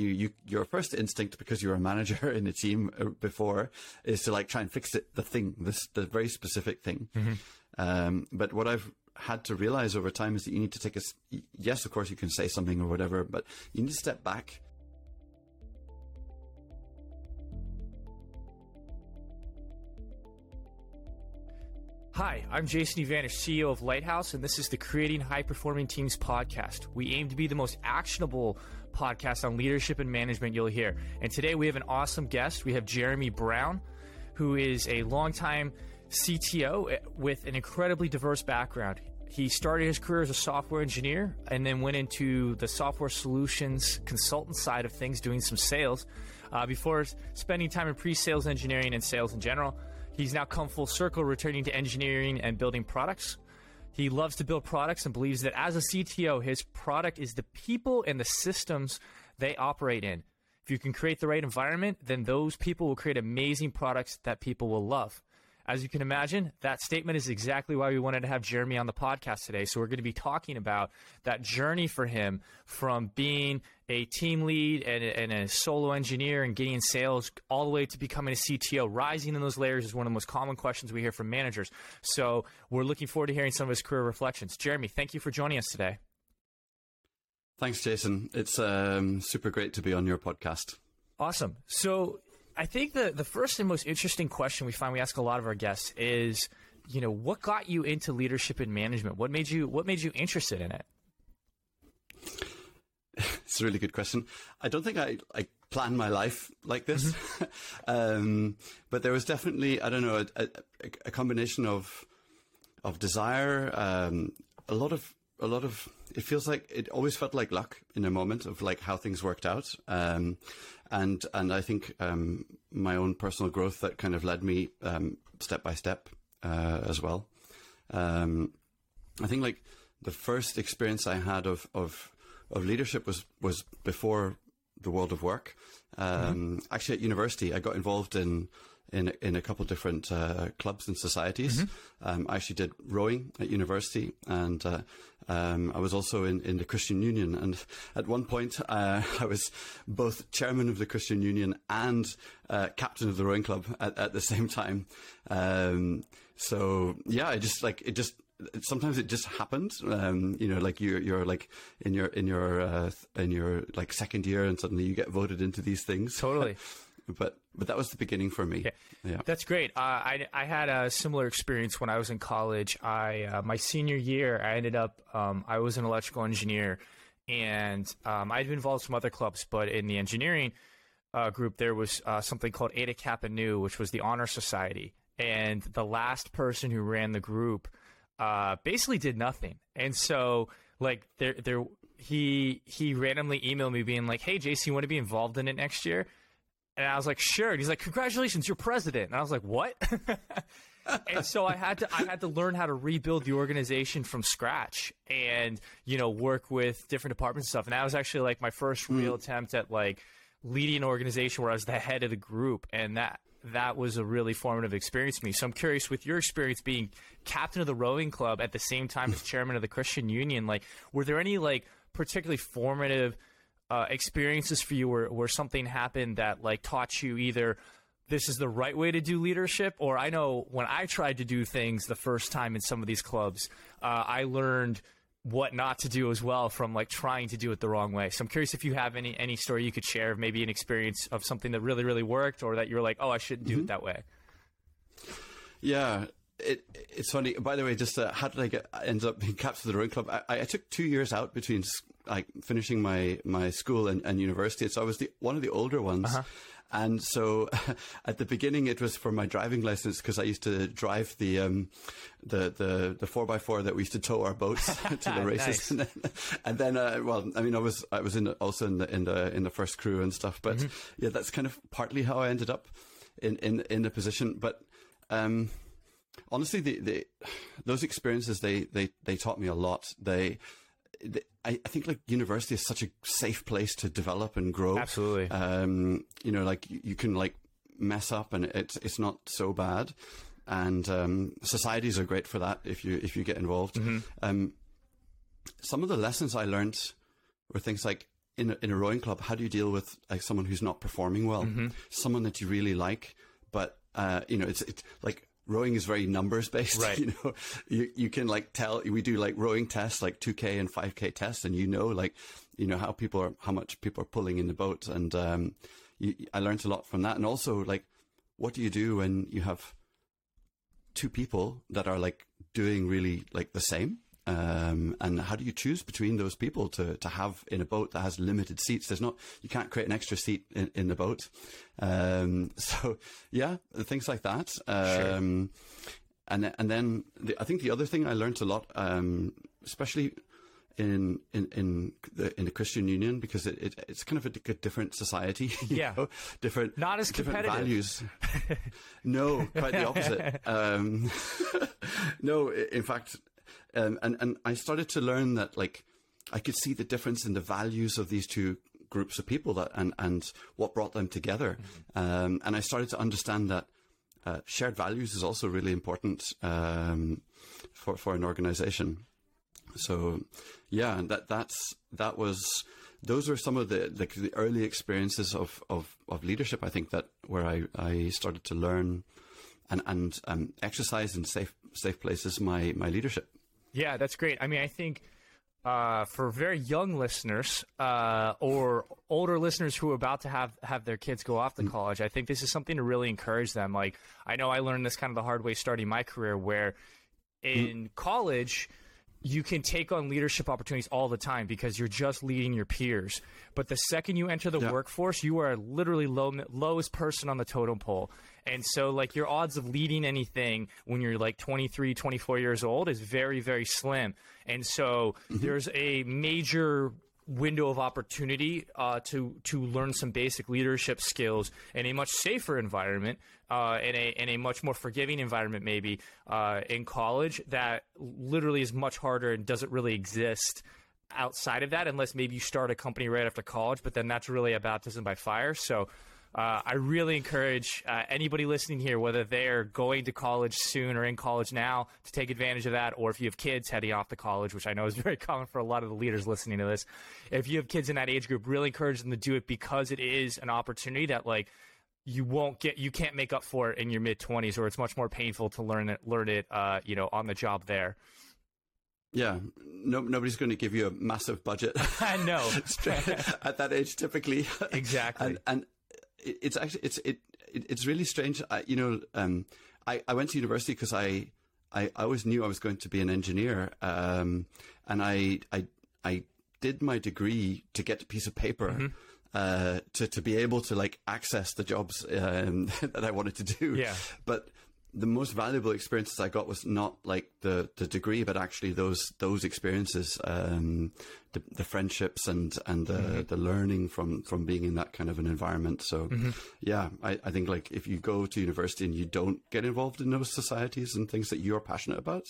you, you, your first instinct because you're a manager in a team uh, before is to like try and fix it, the thing, this, the very specific thing. Mm-hmm. Um, but what I've had to realize over time is that you need to take a, yes, of course you can say something or whatever, but you need to step back Hi, I'm Jason Evanish, CEO of Lighthouse, and this is the Creating High Performing Teams podcast. We aim to be the most actionable podcast on leadership and management you'll hear. And today we have an awesome guest. We have Jeremy Brown, who is a longtime CTO with an incredibly diverse background. He started his career as a software engineer and then went into the software solutions consultant side of things, doing some sales, uh, before spending time in pre sales engineering and sales in general. He's now come full circle, returning to engineering and building products. He loves to build products and believes that as a CTO, his product is the people and the systems they operate in. If you can create the right environment, then those people will create amazing products that people will love. As you can imagine, that statement is exactly why we wanted to have Jeremy on the podcast today. So we're going to be talking about that journey for him from being a team lead and, and a solo engineer and getting sales all the way to becoming a CTO. Rising in those layers is one of the most common questions we hear from managers. So we're looking forward to hearing some of his career reflections. Jeremy, thank you for joining us today. Thanks, Jason. It's um, super great to be on your podcast. Awesome. So I think the the first and most interesting question we find we ask a lot of our guests is, you know, what got you into leadership and management? What made you what made you interested in it? It's a really good question. I don't think I, I planned my life like this, mm-hmm. um, but there was definitely I don't know a, a, a combination of of desire, um, a lot of a lot of it feels like it always felt like luck in a moment of like how things worked out um, and and I think um, my own personal growth that kind of led me um, step by step uh, as well. Um, I think like the first experience I had of of of leadership was was before the world of work. Mm-hmm. Actually, at university, I got involved in in in a couple of different uh, clubs and societies. Mm-hmm. Um, I actually did rowing at university, and uh, um, I was also in, in the Christian Union. And at one point, uh, I was both chairman of the Christian Union and uh, captain of the rowing club at, at the same time. Um, so yeah, I just like it just sometimes it just happens. Um, you know, like you're you're like in your in your uh, in your like second year, and suddenly you get voted into these things. Totally. but but that was the beginning for me. Yeah, yeah. that's great. Uh, I I had a similar experience when I was in college. I uh, my senior year, I ended up um, I was an electrical engineer, and um, I'd been involved in some other clubs, but in the engineering uh, group, there was uh, something called Eta Kappa Nu, which was the honor society, and the last person who ran the group uh, basically did nothing, and so like there there he he randomly emailed me being like, "Hey, JC, you want to be involved in it next year?" And I was like, sure. And he's like, congratulations, you're president. And I was like, what? and so I had to I had to learn how to rebuild the organization from scratch and you know work with different departments and stuff. And that was actually like my first mm. real attempt at like leading an organization where I was the head of the group, and that that was a really formative experience for me. So I'm curious, with your experience being captain of the rowing club at the same time as chairman of the Christian Union, like were there any like particularly formative uh, experiences for you where, where something happened that like taught you either this is the right way to do leadership or i know when i tried to do things the first time in some of these clubs uh, i learned what not to do as well from like trying to do it the wrong way. So i'm curious if you have any any story you could share maybe an experience of something that really really worked or that you're like oh i shouldn't do mm-hmm. it that way. Yeah it, it's funny. By the way, just uh, how did I get end up being captain of the rowing club? I, I, took two years out between like finishing my my school and, and university, so I was the one of the older ones. Uh-huh. And so, at the beginning, it was for my driving license because I used to drive the um, the the the four x four that we used to tow our boats to the races. and then, and then uh, well, I mean, I was I was in also in the in the in the first crew and stuff. But mm-hmm. yeah, that's kind of partly how I ended up in in in the position. But um, honestly, the, the those experiences they they they taught me a lot. They I, I, think like university is such a safe place to develop and grow. Absolutely. Um, you know, like you, you, can like mess up and it's it's not so bad. And um, societies are great for that if you if you get involved. Mm-hmm. Um, some of the lessons I learned were things like in a, in a rowing club, how do you deal with like someone who's not performing well, someone that you really like, but uh, you know, it's it's like rowing is very numbers based. Right. You know, you you can like tell we do like rowing tests, like two k and five k tests, and you know, like you know how people are how much people are pulling in the boat, and um, you, I learned a lot from that, and also like what do you do when you have two people that are like doing really like the same um, and how do you choose between those people to, to have in a boat that has limited seats? There's not, you can't create an extra seat in, in the boat. Um, so yeah, things like that. Um, and, and then the, I think the other thing I learned a lot, um, especially in, in, in the, in the Christian Union, because it, it it's kind of a, a different society. you Yeah. know, different, Not as different competitive. values. no, quite the opposite. Um, no, in fact, um, and and I started to learn that like I could see the difference in the values of these two groups of people that and and what brought them together, um, and I started to understand that uh, shared values is also really important um, for for an organization. So, yeah, that that's that was those were some of the the, the early experiences of, of, of leadership. I think that where I, I started to learn and and um, exercise in safe safe places my my leadership. Yeah, that's great. I mean, I think uh, for very young listeners uh, or older listeners who are about to have have their kids go off to college, I think this is something to really encourage them. Like, I know I learned this kind of the hard way starting my career, where in college you can take on leadership opportunities all the time because you're just leading your peers. But the second you enter the Yeah. workforce, you are literally low, lowest person on the totem pole. And so, like, your odds of leading anything when you're like 23, 24 years old is very, very slim. And so, mm-hmm. there's a major window of opportunity uh, to to learn some basic leadership skills in a much safer environment, uh, in a in a much more forgiving environment, maybe uh, in college that literally is much harder and doesn't really exist outside of that unless maybe you start a company right after college. But then that's really a baptism by fire. So. Uh, I really encourage uh, anybody listening here, whether they're going to college soon or in college now, to take advantage of that. Or if you have kids heading off to college, which I know is very common for a lot of the leaders listening to this, if you have kids in that age group, really encourage them to do it because it is an opportunity that like you won't get, you can't make up for it in your mid twenties, or it's much more painful to learn it, learn it, uh, you know, on the job there. Yeah, no, nobody's going to give you a massive budget I know at that age, typically. exactly. and and it- it's actually it's it, it it's really strange. I, you know, um, I I went to university because I, I I always knew I was going to be an engineer, um, and I I I did my degree to get a piece of paper. Uh, to to be able to like access the jobs um, that I wanted to do, Yeah. But the most valuable experiences I got was not like the, the degree, but actually those those experiences, um, the, the friendships and and the, the learning from from being in that kind of an environment. So, yeah, I, I think like if you go to university and you don't get involved in those societies and things that you're passionate about,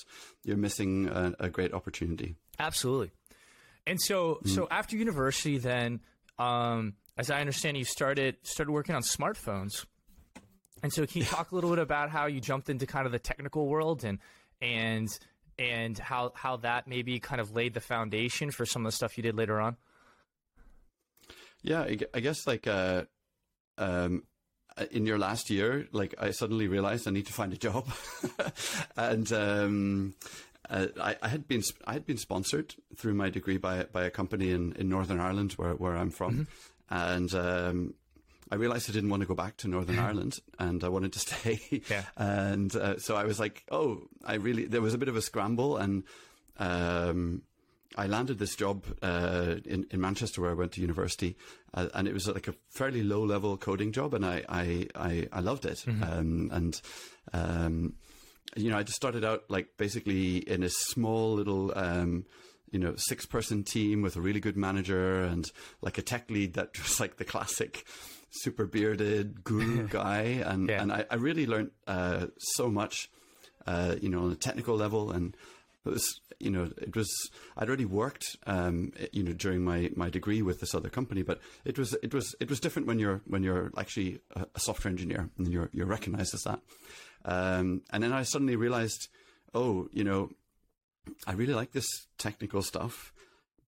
you're missing a, a great opportunity. Absolutely. And so, so after university, then, um, as I understand, you started started working on smartphones. And so, can you talk a little bit about how you jumped into kind of the technical world and and and how how that maybe kind of laid the foundation for some of the stuff you did later on? Yeah, I, I guess like uh, um, in your last year, like I suddenly realized I need to find a job, and um, uh, I, I had been I had been sponsored through my degree by by a company in, in Northern Ireland where where I'm from, and. Um, I realized I didn't want to go back to Northern Ireland, and I wanted to stay. Yeah. And uh, so I was like, "Oh, I really." There was a bit of a scramble, and um, I landed this job uh, in in Manchester where I went to university, uh, and it was like a fairly low level coding job, and I I I, I loved it, um, and. Um, you know, I just started out like basically in a small little, um, you know, six person team with a really good manager and like a tech lead that was like the classic super bearded guru guy. And, Yeah. and I, I really learned uh, so much, uh, you know, on a technical level. And it was, you know, it was, I'd already worked, um, you know, during my, my degree with this other company, but it was, it was, it was different when you're, when you're actually a, a software engineer and you're, you're recognized as that. Um, and then I suddenly realized, oh, you know, I really like this technical stuff,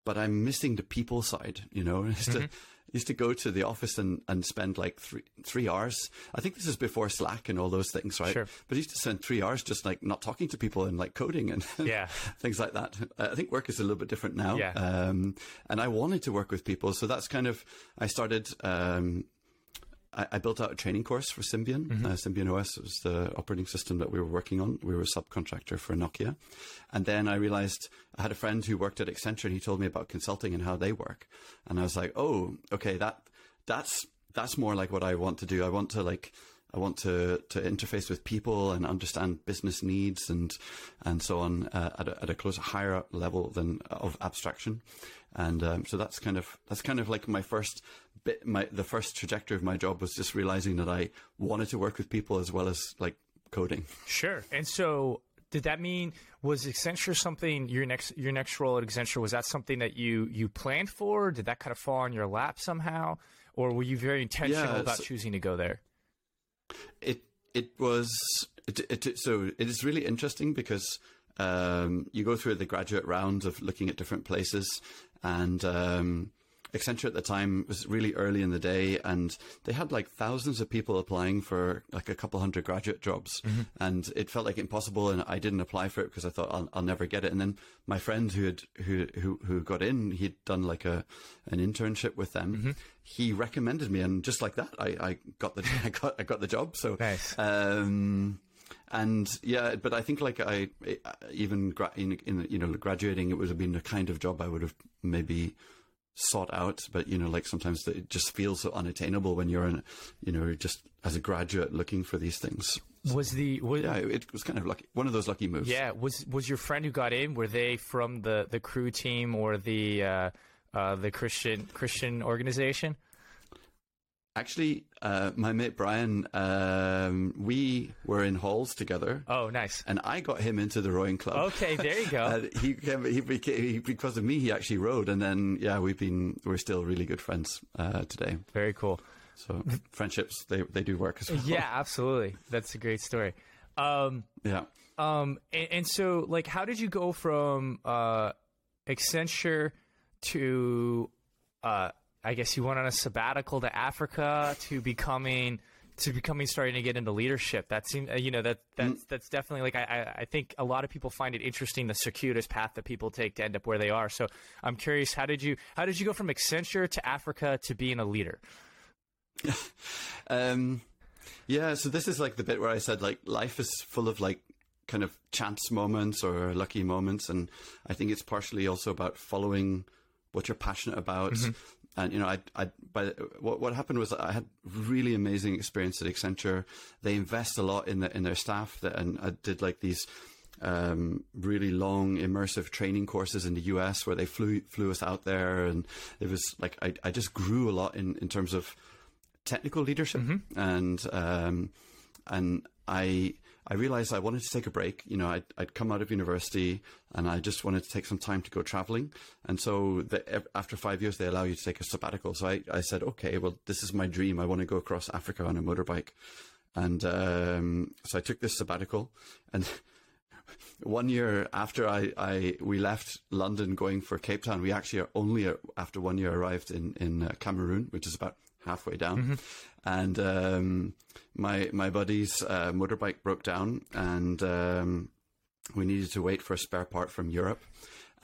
but I'm missing the people side. You know, Mm-hmm. Used to go to the office and, and spend like three three hours. I think this is before Slack and all those things, right? Sure. But I used to spend three hours just like not talking to people and like coding and Yeah. things like that. I think work is a little bit different now. Yeah. Um, and I wanted to work with people, so that's kind of I started. Um, I, I built out a training course for Symbian. Mm-hmm. Uh, Symbian OS was the operating system that we were working on. We were a subcontractor for Nokia. And then I realized I had a friend who worked at Accenture and he told me about consulting and how they work. And I was like, oh, okay, that that's that's more like what I want to do. I want to like I want to, to interface with people and understand business needs and and so on uh, at, a, at a closer, higher level than of abstraction, and um, so that's kind of that's kind of like my first bit. My the first trajectory of my job was just realizing that I wanted to work with people as well as like coding. Sure. And so, did that mean was Accenture something your next your next role at Accenture was that something that you you planned for? Did that kind of fall on your lap somehow, or were you very intentional Yeah, about so- choosing to go there? It it was it, it, so it is really interesting because um, you go through the graduate round of looking at different places, and um, Accenture at the time was really early in the day, and they had like thousands of people applying for like a couple hundred graduate jobs, and it felt like impossible. And I didn't apply for it because I thought I'll, I'll never get it. And then my friend who had who who who got in, he'd done like a an internship with them. He recommended me, and just like that, I, I got the I got I got the job. So Nice. um, and yeah, but I think like I even gra- in, in you know graduating, it would have been the kind of job I would have maybe sought out. But you know, like sometimes it just feels so unattainable when you're in, you know, just as a graduate looking for these things. Was the was, Yeah, it was kind of lucky, one of those lucky moves. yeah was was your friend who got in? Were they from the the crew team or the uh, uh, the Christian Christian organization? Actually, uh, my mate Brian, um, we were in halls together. Oh, nice. And I got him into the rowing club. Okay, there you go. Uh, he, came, he became he, because of me. He actually rowed, and then yeah, we've been we're still really good friends uh, today. Very cool. So friendships they they do work as well. Yeah, absolutely. That's a great story. Um, yeah. Um, and, and so, like, how did you go from uh, Accenture to, uh, I guess you went on a sabbatical to Africa to becoming to becoming starting to get into leadership? That seems, uh, you know, that that's that's definitely like I, I I think a lot of people find it interesting the circuitous path that people take to end up where they are. So I'm curious, how did you how did you go from Accenture to Africa to being a leader? Um, yeah, so this is like the bit where I said like life is full of like kind of chance moments or lucky moments, and I think it's partially also about following what you're passionate about. And you know, I, I, by what what happened was I had really amazing experience at Accenture. They invest a lot in the, in their staff, that, and I did like these um, really long immersive training courses in the US where they flew flew us out there, and it was like I, I just grew a lot in in terms of technical leadership. And um, and I I realized I wanted to take a break. You know, I'd, I'd come out of university and I just wanted to take some time to go traveling. And so the, after five years, they allow you to take a sabbatical. So I, I said, okay, well, this is my dream. I want to go across Africa on a motorbike. And um, so I took this sabbatical and one year after I, I we left London going for Cape Town, we actually only after one year arrived in in uh, Cameroon, which is about halfway down. And um, my my buddy's uh, motorbike broke down, and um, we needed to wait for a spare part from Europe.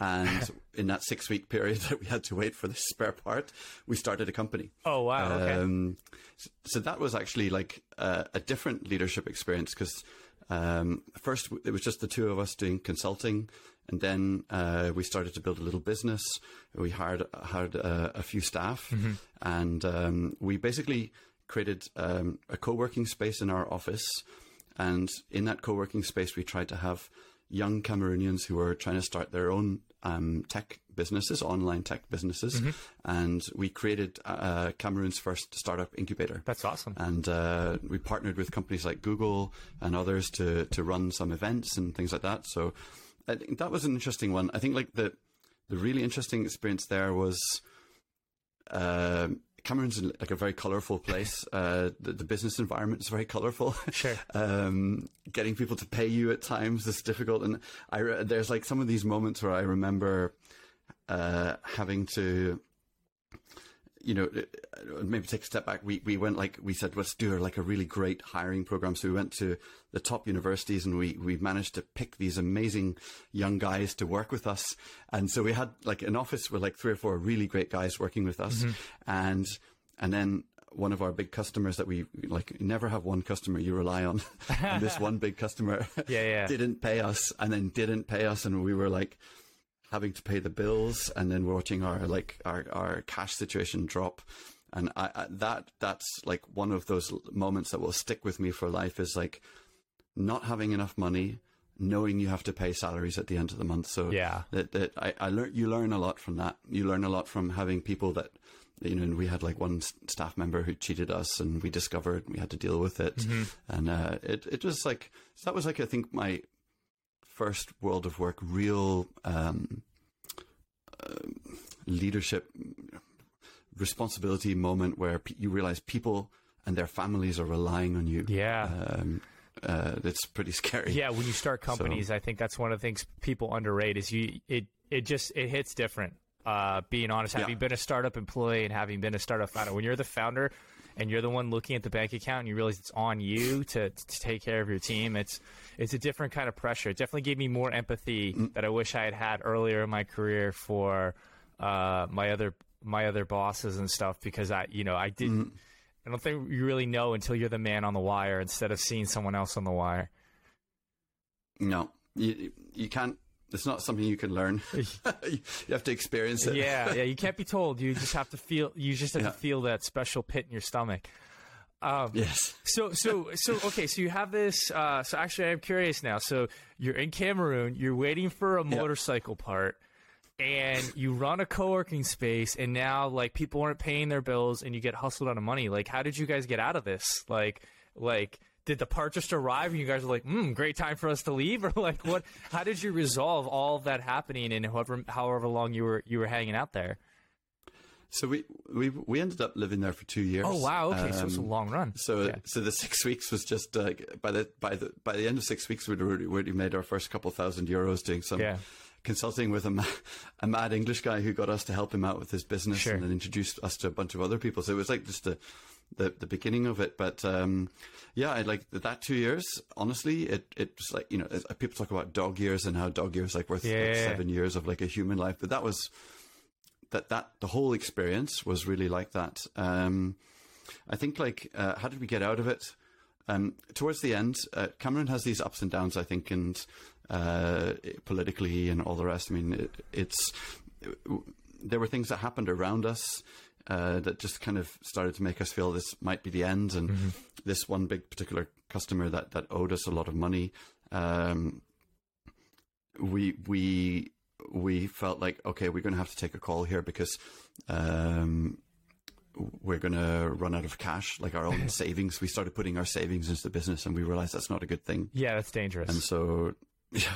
And in that six week period that we had to wait for this spare part, we started a company. Oh wow, okay. Um, s- so that was actually like uh, a different leadership experience because um, first it was just the two of us doing consulting, and then uh, we started to build a little business. We hired hired uh, a few staff, and um, we basically created um, a co-working space in our office. And in that co-working space, we tried to have young Cameroonians who were trying to start their own um, tech businesses, online tech businesses, and we created uh, Cameroon's first startup incubator. That's awesome. And uh, we partnered with companies like Google and others to to run some events and things like that. So I think that was an interesting one. I think like the the really interesting experience there was. Um, Cameroon's like a very colorful place. Uh, the, the business environment is very colorful. Sure. um, getting people to pay you at times is difficult, and I re- there's like some of these moments where I remember uh, having to you know, uh, maybe take a step back. We we went like we said, let's do like a really great hiring program. So we went to the top universities and we we managed to pick these amazing young guys to work with us. And so we had like an office with like three or four really great guys working with us, mm-hmm. and and then one of our big customers that we like never have one customer you rely on and this one big customer yeah, yeah. didn't pay us and then didn't pay us and we were like having to pay the bills and then watching our like our, our cash situation drop. And I, I, that that's like one of those moments that will stick with me for life is like not having enough money knowing you have to pay salaries at the end of the month. So yeah. that, that I, I learn you learn a lot from that. You learn a lot from having people that you know, and we had like one staff member who cheated us, and we discovered we had to deal with it, mm-hmm. and uh, it it was like that was like I think my first world of work real um, uh, leadership responsibility moment where p- you realize people and their families are relying on you. Yeah. Um, uh, it's pretty scary. Yeah, when you start companies, so, I think that's one of the things people underrate is you it it just it hits different. Uh, being honest, having yeah. been a startup employee and having been a startup founder, when you're the founder, and you're the one looking at the bank account and you realize it's on you to, to take care of your team, it's it's a different kind of pressure. It definitely gave me more empathy mm. that I wish I had had earlier in my career for uh, my other my other bosses and stuff because I you know I didn't. Mm. I don't think you really know until you're the man on the wire instead of seeing someone else on the wire. No, you you can't it's not something you can learn. you have to experience it. yeah, yeah. You can't be told. You just have to feel. You just have yeah. to feel that special pit in your stomach. Um, yes. So, so, so, okay. So you have this. Uh, so actually, I'm curious now. So you're in Cameroon. You're waiting for a motorcycle part, and you run a co-working space, and now like people aren't paying their bills, and you get hustled out of money. Like, how did you guys get out of this? Like, like did the part just arrive and you guys were like, hmm, great time for us to leave? Or like what how did you resolve all of that happening in however however long you were you were hanging out there? So we we we ended up living there for two years. Oh wow! Okay, um, so it's a long run. So yeah. so the six weeks was just uh, by the by the by the end of six weeks we'd already, already made our first couple thousand euros doing some yeah. consulting with a, a mad English guy who got us to help him out with his business sure. and then introduced us to a bunch of other people. So it was like just a the the beginning of it. But um, yeah, I like that two years. Honestly, it it's like you know people talk about dog years and how dog years like worth yeah. like seven years of like a human life, but that was that that the whole experience was really like that. Um, I think like uh, how did we get out of it? Um, towards the end, uh, Cameroon has these ups and downs. I think, and uh, politically and all the rest. I mean, it, it's it, there were things that happened around us uh, that just kind of started to make us feel this might be the end. And mm-hmm. this one big particular customer that, that owed us a lot of money, um, we we we felt like okay, we're going to have to take a call here because. Um, we're going to run out of cash, like our own savings. We started putting our savings into the business, and we realized that's not a good thing. Yeah, that's dangerous. And so, yeah.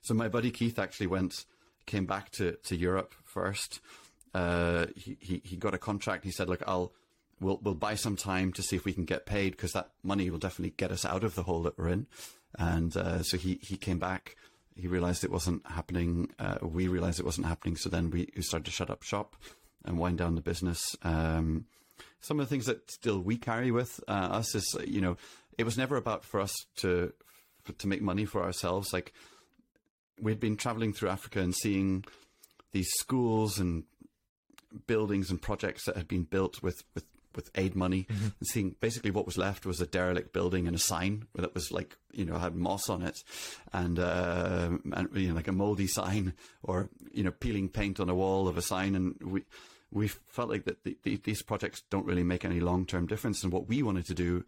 So my buddy Keith actually went, came back to to Europe first, uh, he, he, he got a contract. He said, "Look, I'll we'll we'll buy some time to see if we can get paid because that money will definitely get us out of the hole that we're in." And uh, so he he came back. He realized it wasn't happening. Uh, we realized it wasn't happening. So then we started to shut up shop and wind down the business. Um, some of the things that still we carry with uh, us is, you know, it was never about for us to to make money for ourselves. Like we'd been traveling through Africa and seeing these schools and buildings and projects that had been built with with with aid money mm-hmm. and seeing basically what was left was a derelict building and a sign that was like you know had moss on it and uh, and you know like a moldy sign or you know peeling paint on a wall of a sign. And we we felt like that the, the, these projects don't really make any long term difference. And what we wanted to do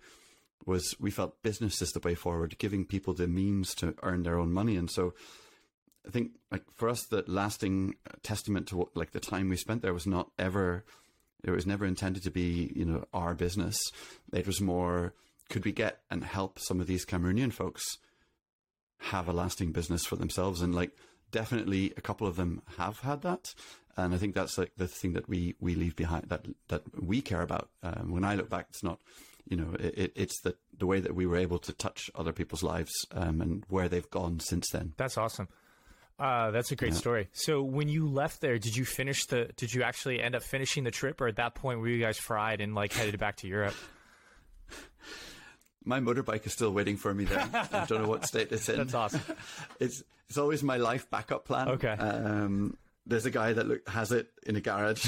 was we felt business is the way forward giving people the means to earn their own money. And so I think like for us, the lasting testament to what, like the time we spent there was not ever, it was never intended to be, you know, our business. It was more, could we get and help some of these Cameroonian folks have a lasting business for themselves? And like, definitely a couple of them have had that. And I think that's like the thing that we, we leave behind that, that we care about. Um, when I look back, it's not, you know, it, it's the, the way that we were able to touch other people's lives um, and where they've gone since then. That's awesome. Uh, that's a great yeah. story. So when you left there, did you finish the? Did you actually end up finishing the trip, or at that point were you guys fried and like headed back to Europe? My motorbike is still waiting for me there. I don't know what state it's in. That's awesome. It's it's always my life backup plan. Okay. Um, there's a guy that look, has it in a garage.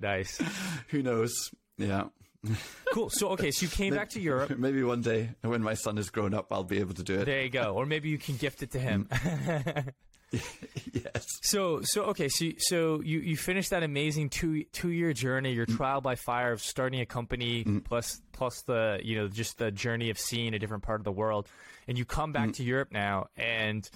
nice. Who knows? Yeah. Cool. So okay, so you came back to Europe. Maybe one day when my son is grown up, I'll be able to do it. There you go. Or maybe you can gift it to him. yes. So so okay, so so you you finished that amazing two two year journey, your mm. trial by fire of starting a company mm. plus plus the you know just the journey of seeing a different part of the world, and you come back mm. to Europe now and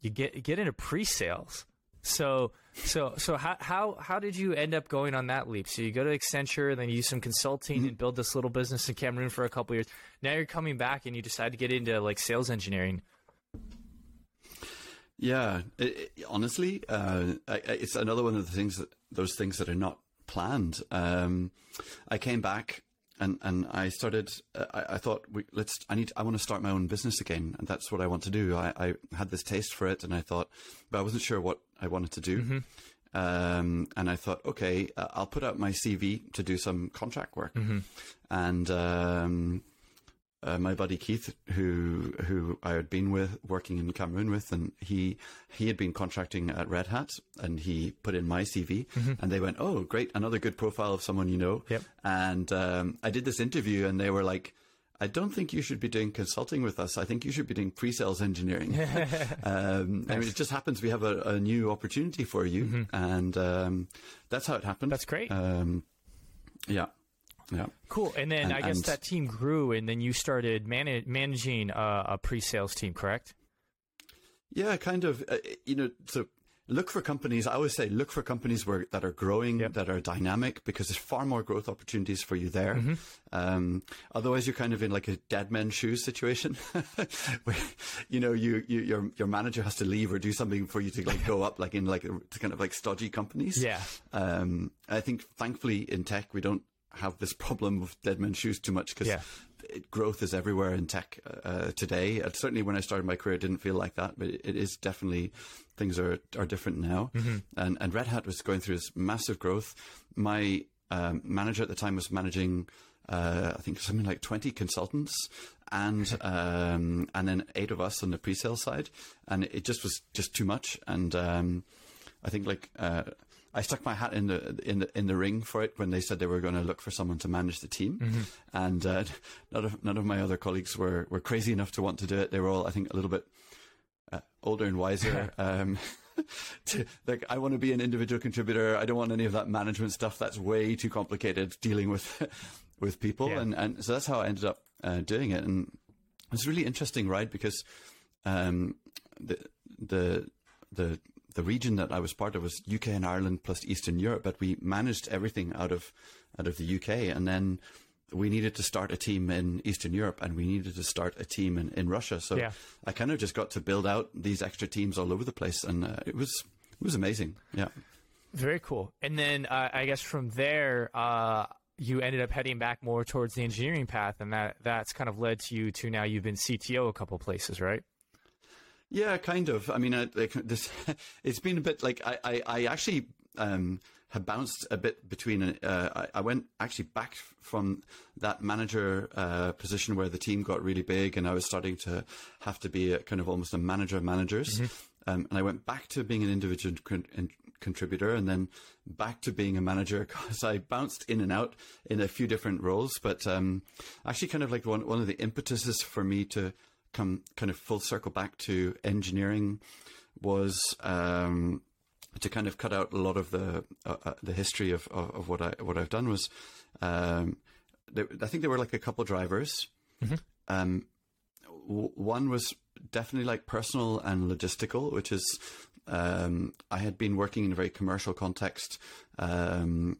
you get get into pre sales. So so so how how how did you end up going on that leap? So you go to Accenture, then you use some consulting mm-hmm. and build this little business in Cameroon for a couple years. Now you're coming back and you decide to get into like sales engineering. Yeah, it, it, honestly, uh, I, it's another one of the things that those things that are not planned. Um, I came back and and I started. Uh, I, I, thought we, let's. I need. I want to start my own business again, and that's what I want to do. I, I had this taste for it, and I thought, but I wasn't sure what I wanted to do. Mm-hmm. Um, and I thought, okay, uh, I'll put out my CV to do some contract work, mm-hmm. and um, uh, my buddy Keith, who who I had been with working in Cameroon with, and he he had been contracting at Red Hat, and he put in my CV, mm-hmm. and they went, "Oh, great, another good profile of someone you know." Yep. And um, I did this interview, and they were like. I don't think you should be doing consulting with us. I think you should be doing pre-sales engineering. um, I mean, it just happens we have a, a new opportunity for you, mm-hmm. and um, that's how it happened. That's great. Um, yeah. Yeah. Cool. And then and, I guess that team grew, and then you started man- managing a, a pre-sales team, correct? Yeah, kind of. Uh, you know, so look for companies. I always say look for companies where that are growing, yep. that are dynamic, because there's far more growth opportunities for you there. Mm-hmm. Um, otherwise, you're kind of in like a dead man's shoes situation, where you know you, you, your your manager has to leave or do something for you to like go up, like in like to kind of like stodgy companies. Yeah. Um, I think thankfully in tech we don't have this problem of dead men's shoes too much because yeah. growth is everywhere in tech uh, today. Uh, certainly, when I started my career, it didn't feel like that, but it is definitely things are are different now. Mm-hmm. And and Red Hat was going through this massive growth. My um, manager at the time was managing. Uh, I think something like 20 consultants and um, and then eight of us on the pre-sale side, and it just was just too much. And um, I think like uh, I stuck my hat in the in the in the ring for it when they said they were going to look for someone to manage the team, mm-hmm. and uh, none of none of my other colleagues were were crazy enough to want to do it. They were all, I think, a little bit uh, older and wiser. um, to, like, I want to be an individual contributor. I don't want any of that management stuff. That's way too complicated dealing with with people, yeah. and and so that's how I ended up uh, doing it. And it's really interesting, right? Because um, the the the the region that I was part of was UK and Ireland plus Eastern Europe, but we managed everything out of out of the UK, and then we needed to start a team in Eastern Europe, and we needed to start a team in, in Russia. So yeah. I kind of just got to build out these extra teams all over the place, and uh, it was it was amazing. Yeah, very cool. And then uh, I guess from there. Uh, you ended up heading back more towards the engineering path, and that that's kind of led to you to now you've been CTO a couple places, right? Yeah, kind of. I mean, uh, like this, it's been a bit like I, I, I actually um, have bounced a bit between. Uh, I, I, went actually back from that manager uh, position where the team got really big, and I was starting to have to be a, kind of almost a manager of managers. Mm-hmm. Um, and I went back to being an individual con- contributor, and then back to being a manager because I bounced in and out in a few different roles. But um, actually, kind of like one one of the impetuses for me to come kind of full circle back to engineering was um, to kind of cut out a lot of the uh, uh, the history of, of, of, what I what I've done was um, there, I think there were like a couple drivers. Mm-hmm. Um, w- one was definitely like personal and logistical, which is um, I had been working in a very commercial context um,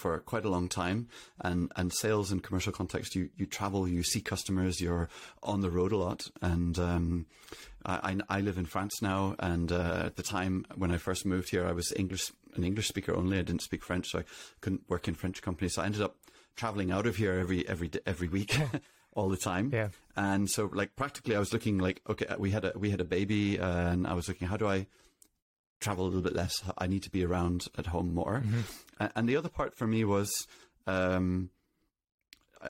for quite a long time. And, and sales and commercial context, you, you travel, you see customers, you're on the road a lot. And um, I, I live in France now. And uh, at the time when I first moved here, I was English an English speaker only. I didn't speak French, so I couldn't work in French companies. So I ended up traveling out of here every every every week. all the time. Yeah. And so, like practically, I was looking like, okay, we had a we had a baby, uh, and I was looking, how do I travel a little bit less? I need to be around at home more. A- And the other part for me was, um,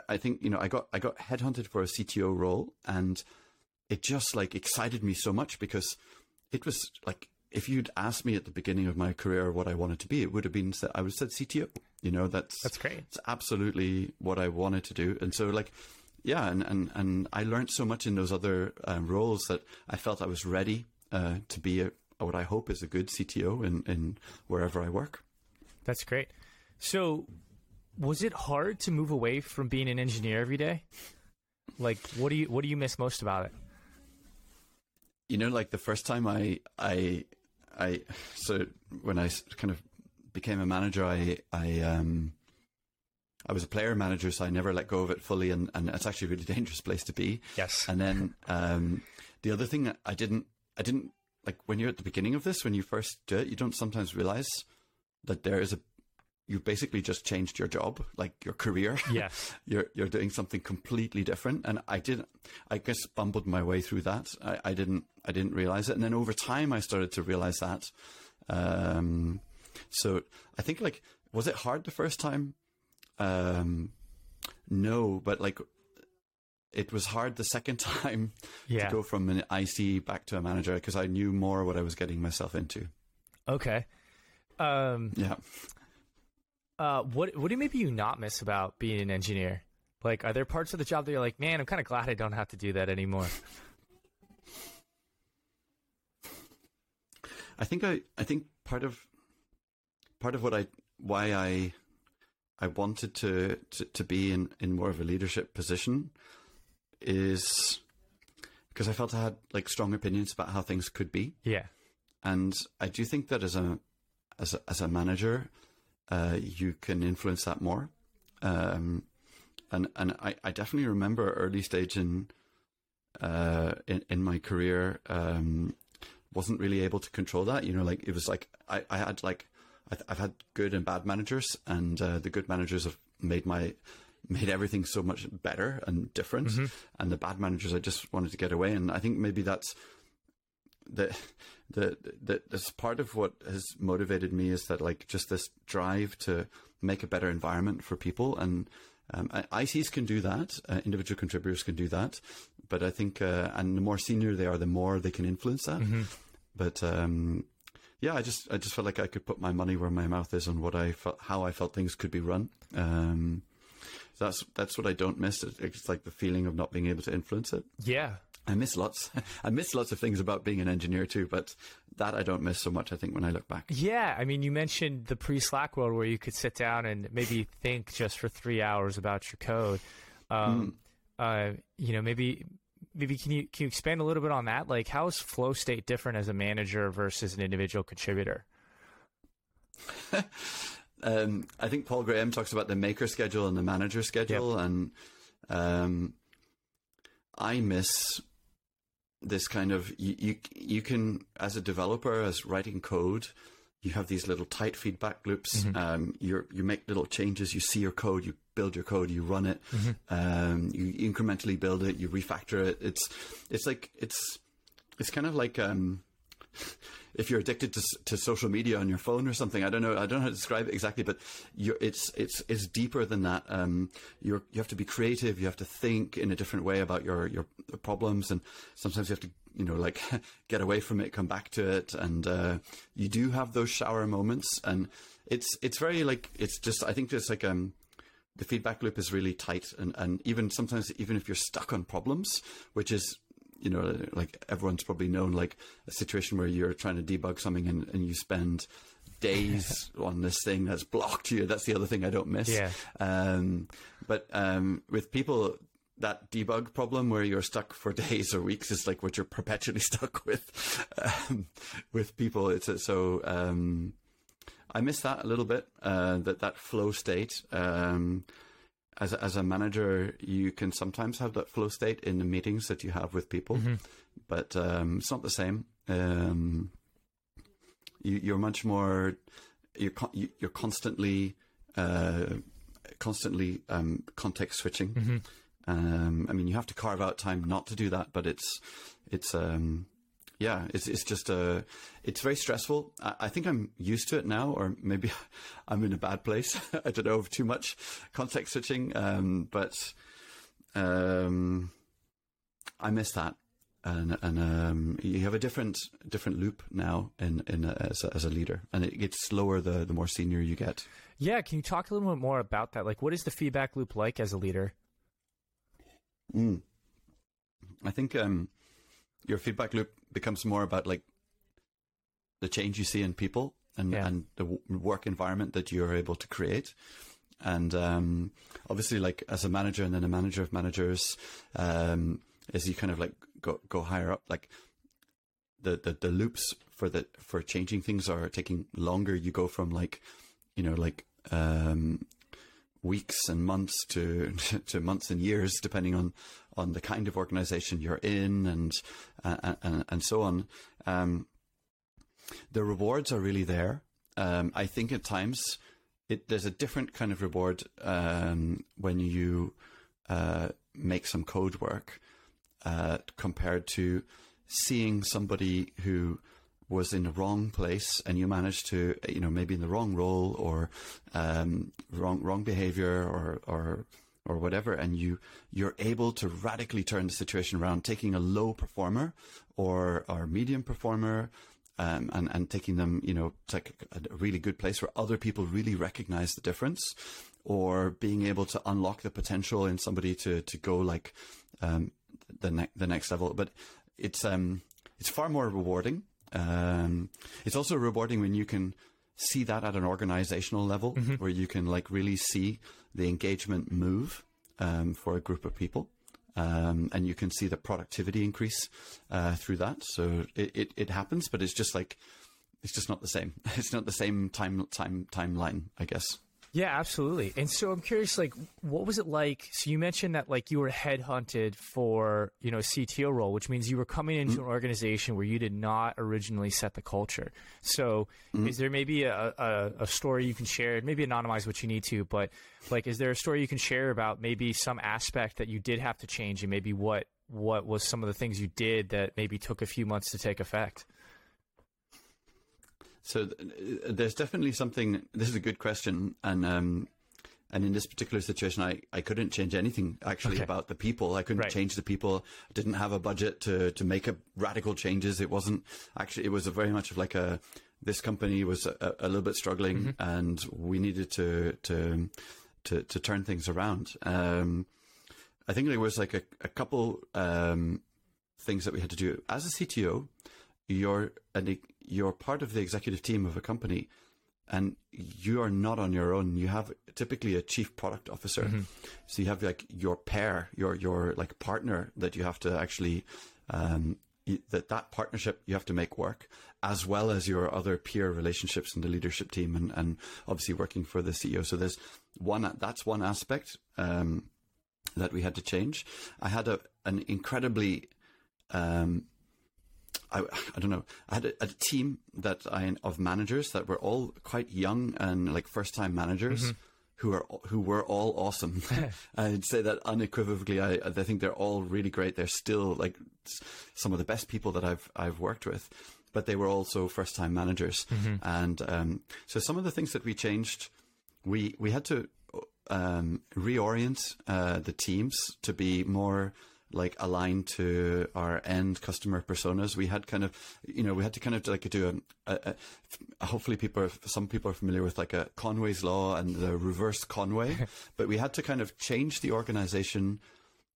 I- think you know, I got I got headhunted for a CTO role, and it just like excited me so much because it was like if you'd asked me at the beginning of my career what I wanted to be, it would have been said I would have said CTO. You know, that's That's great. it's absolutely what I wanted to do. And so, like, yeah, and, and, and I learned so much in those other um, roles that I felt I was ready uh, to be a, what I hope is a good CTO in, in wherever I work. That's great. So, was it hard to move away from being an engineer every day? Like, what do you what do you miss most about it? You know, like the first time I, I, I, so when I kind of became a manager, I, I, um, I was a player manager, so I never let go of it fully, and, and it's actually a really dangerous place to be. Yes. And then um, the other thing I didn't, I didn't like when you're at the beginning of this, when you first do it, you don't sometimes realize that there is a, you've basically just changed your job, like your career. Yes. you're you're doing something completely different, and I did, I guess, bumbled my way through that. I, I didn't, I didn't realize it, and then over time, I started to realize that. Um, so I think like, was it hard the first time? Um, no, but like it was hard the second time Yeah. to go from an IC back to a manager because I knew more what I was getting myself into. Okay. Um. Yeah. Uh. What What do maybe you not miss about being an engineer? Like, are there parts of the job that you're like, man, I'm kind of glad I don't have to do that anymore? I think I, I think part of part of what I why I I wanted to, to, to be in, in more of a leadership position is because I felt I had like strong opinions about how things could be. Yeah. And I do think that as a as a, as a manager, uh, you can influence that more. Um, and and I, I definitely remember early stage in uh, in, in my career um, wasn't really able to control that. You know, like it was like I, I had like I, I've had good and bad managers, and uh, the good managers have made my made everything so much better and different, and the bad managers I just wanted to get away. And I think maybe that's the the the that's part of what has motivated me is that like just this drive to make a better environment for people. And um, ICs can do that. Uh, individual contributors can do that. But I think uh, and the more senior they are the more they can influence that. But um, yeah I just I just felt like I could put my money where my mouth is on what I felt how I felt things could be run. Um, that's that's what I don't miss it's like the feeling of not being able to influence it Yeah. I miss lots. I miss lots of things about being an engineer too, but that I don't miss so much. I think when I look back. Yeah, I mean, you mentioned the pre-Slack world where you could sit down and maybe think just for three hours about your code. Um, uh, you know, maybe maybe can you can you expand a little bit on that? Like, how is flow state different as a manager versus an individual contributor? Um, I think Paul Graham talks about the maker schedule and the manager schedule, and um, I miss this kind of you, you. You can, as a developer, as writing code, you have these little tight feedback loops. Um, you you make little changes. You see your code. You build your code. You run it. Um, you incrementally build it. You refactor it. It's it's like it's it's kind of like um, if you're addicted to, to social media on your phone or something, I don't know, I don't know how to describe it exactly, but it's it's it's deeper than that. Um, you have to be creative. You have to think in a different way about your your problems, and sometimes you have to you know like get away from it, come back to it, and uh, you do have those shower moments, and it's it's very like it's just I think it's like um the feedback loop is really tight and, and even sometimes even if you're stuck on problems which is you know like everyone's probably known like a situation where you're trying to debug something and, and you spend days on this thing that's blocked you that's the other thing i don't miss Yeah. um, but um, with people that debug problem where you're stuck for days or weeks is like what you're perpetually stuck with um, with people it's so um, I miss that a little bit. Uh, that that flow state. As a, as a manager, you can sometimes have that flow state in the meetings that you have with people, but um, it's not the same. Um, you, you're much more. You're you're constantly uh, constantly um, context switching. Um, I mean, you have to carve out time not to do that, but it's it's um, yeah, it's it's just a it's very stressful. I, I, think I'm used to it now, or maybe I'm in a bad place. I don't know of too much context switching, um, but um, I miss that. And, and um, you have a different different loop now in in a, as, a, as a leader, and it gets slower the the more senior you get. Yeah, can you talk a little bit more about that? Like, what is the feedback loop like as a leader? Mm. I think um, your feedback loop becomes more about like the change you see in people and yeah. and the w- work environment that you're able to create. And um, obviously, like as a manager and then a manager of managers, um, as you kind of like go go higher up, like the, the the loops for the for changing things are taking longer. You go from like, you know, like um, weeks and months to to months and years, depending on on the kind of organization you're in and uh, and, and so on. Um, the rewards are really there. Um, I think at times it, there's a different kind of reward um, when you uh, make some code work uh, compared to seeing somebody who was in the wrong place and you managed to, you know, maybe in the wrong role or um, wrong wrong behavior or or or whatever, and you you're able to radically turn the situation around, taking a low performer or or medium performer. Um, and and taking them, you know, to a really good place where other people really recognize the difference, or being able to unlock the potential in somebody to to go like um, the next the next level. But it's um it's far more rewarding um, it's also rewarding when you can see that at an organizational level, mm-hmm. where you can like really see the engagement move um, for a group of people. Um, and you can see the productivity increase uh, through that. So it, it, it, happens, but it's just like it's just not the same. It's not the same time time timeline, I guess. Yeah, absolutely. And so I'm curious, like, what was it like? So you mentioned that like you were headhunted for you know a CTO role, which means you were coming into mm-hmm. an organization where you did not originally set the culture. So mm-hmm. is there maybe a, a, a, story you can share? Maybe anonymize what you need to, but like, is there a story you can share about maybe some aspect that you did have to change, and maybe what what was some of the things you did that maybe took a few months to take effect? So th- there's definitely something. This is a good question, and um, and in this particular situation, I, I couldn't change anything actually okay. about the people. I couldn't right. change the people. I didn't have a budget to to make a radical changes. It wasn't actually. It was a very much of like a. This company was a, a little bit struggling, mm-hmm. and we needed to to to, to turn things around. Um, I think there was like a, a couple um, things that we had to do as a CTO. You're an you're part of the executive team of a company and you are not on your own. You have typically a chief product officer. Mm-hmm. So you have like your pair, your, your like partner that you have to actually, um, that that partnership you have to make work as well as your other peer relationships in the leadership team and, and obviously working for the CEO. So there's one, that's one aspect, um, that we had to change. I had a, an incredibly, um, I, I don't know. I had a, a, team that I of managers that were all quite young and like first time managers. Mm-hmm. Who are who were all awesome? I'd say that unequivocally. I I think they're all really great. They're still like some of the best people that I've I've worked with, but they were also first time managers. Mm-hmm. And um, so some of the things that we changed, we we had to um, reorient uh, the teams to be more like aligned to our end customer personas. We had kind of, you know, we had to kind of like do a, a, a hopefully people, are, some people are familiar with like a Conway's law and the reverse Conway, but we had to kind of change the organization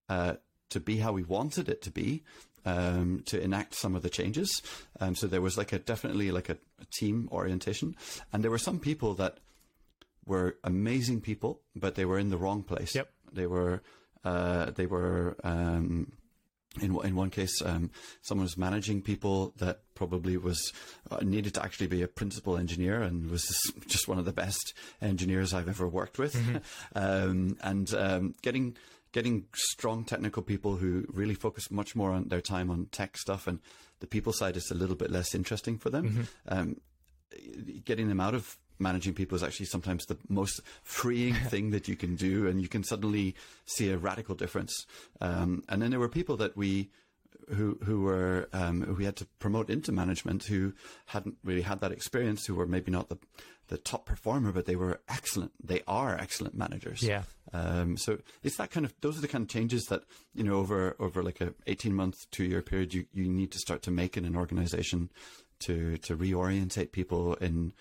uh, to be how we wanted it to be. Um, to enact some of the changes, um, so there was like a definitely like a, a team orientation, and there were some people that were amazing people, but they were in the wrong place. Yep. They were uh, they were um, in in one case, um, someone was managing people that probably was uh, needed to actually be a principal engineer and was just one of the best engineers I've ever worked with, mm-hmm. um, and um, getting getting strong technical people who really focus much more on their time on tech stuff and the people side is a little bit less interesting for them. Mm-hmm. Um, getting them out of managing people is actually sometimes the most freeing thing that you can do, and you can suddenly see a radical difference. Um, and then there were people that we who who were um, who we had to promote into management who hadn't really had that experience, who were maybe not the the top performer, but they were excellent. They are excellent managers. Yeah. Um, so it's that kind of those are the kind of changes that you know over over like a eighteen month, two year period you, you need to start to make in an organization to to reorientate people in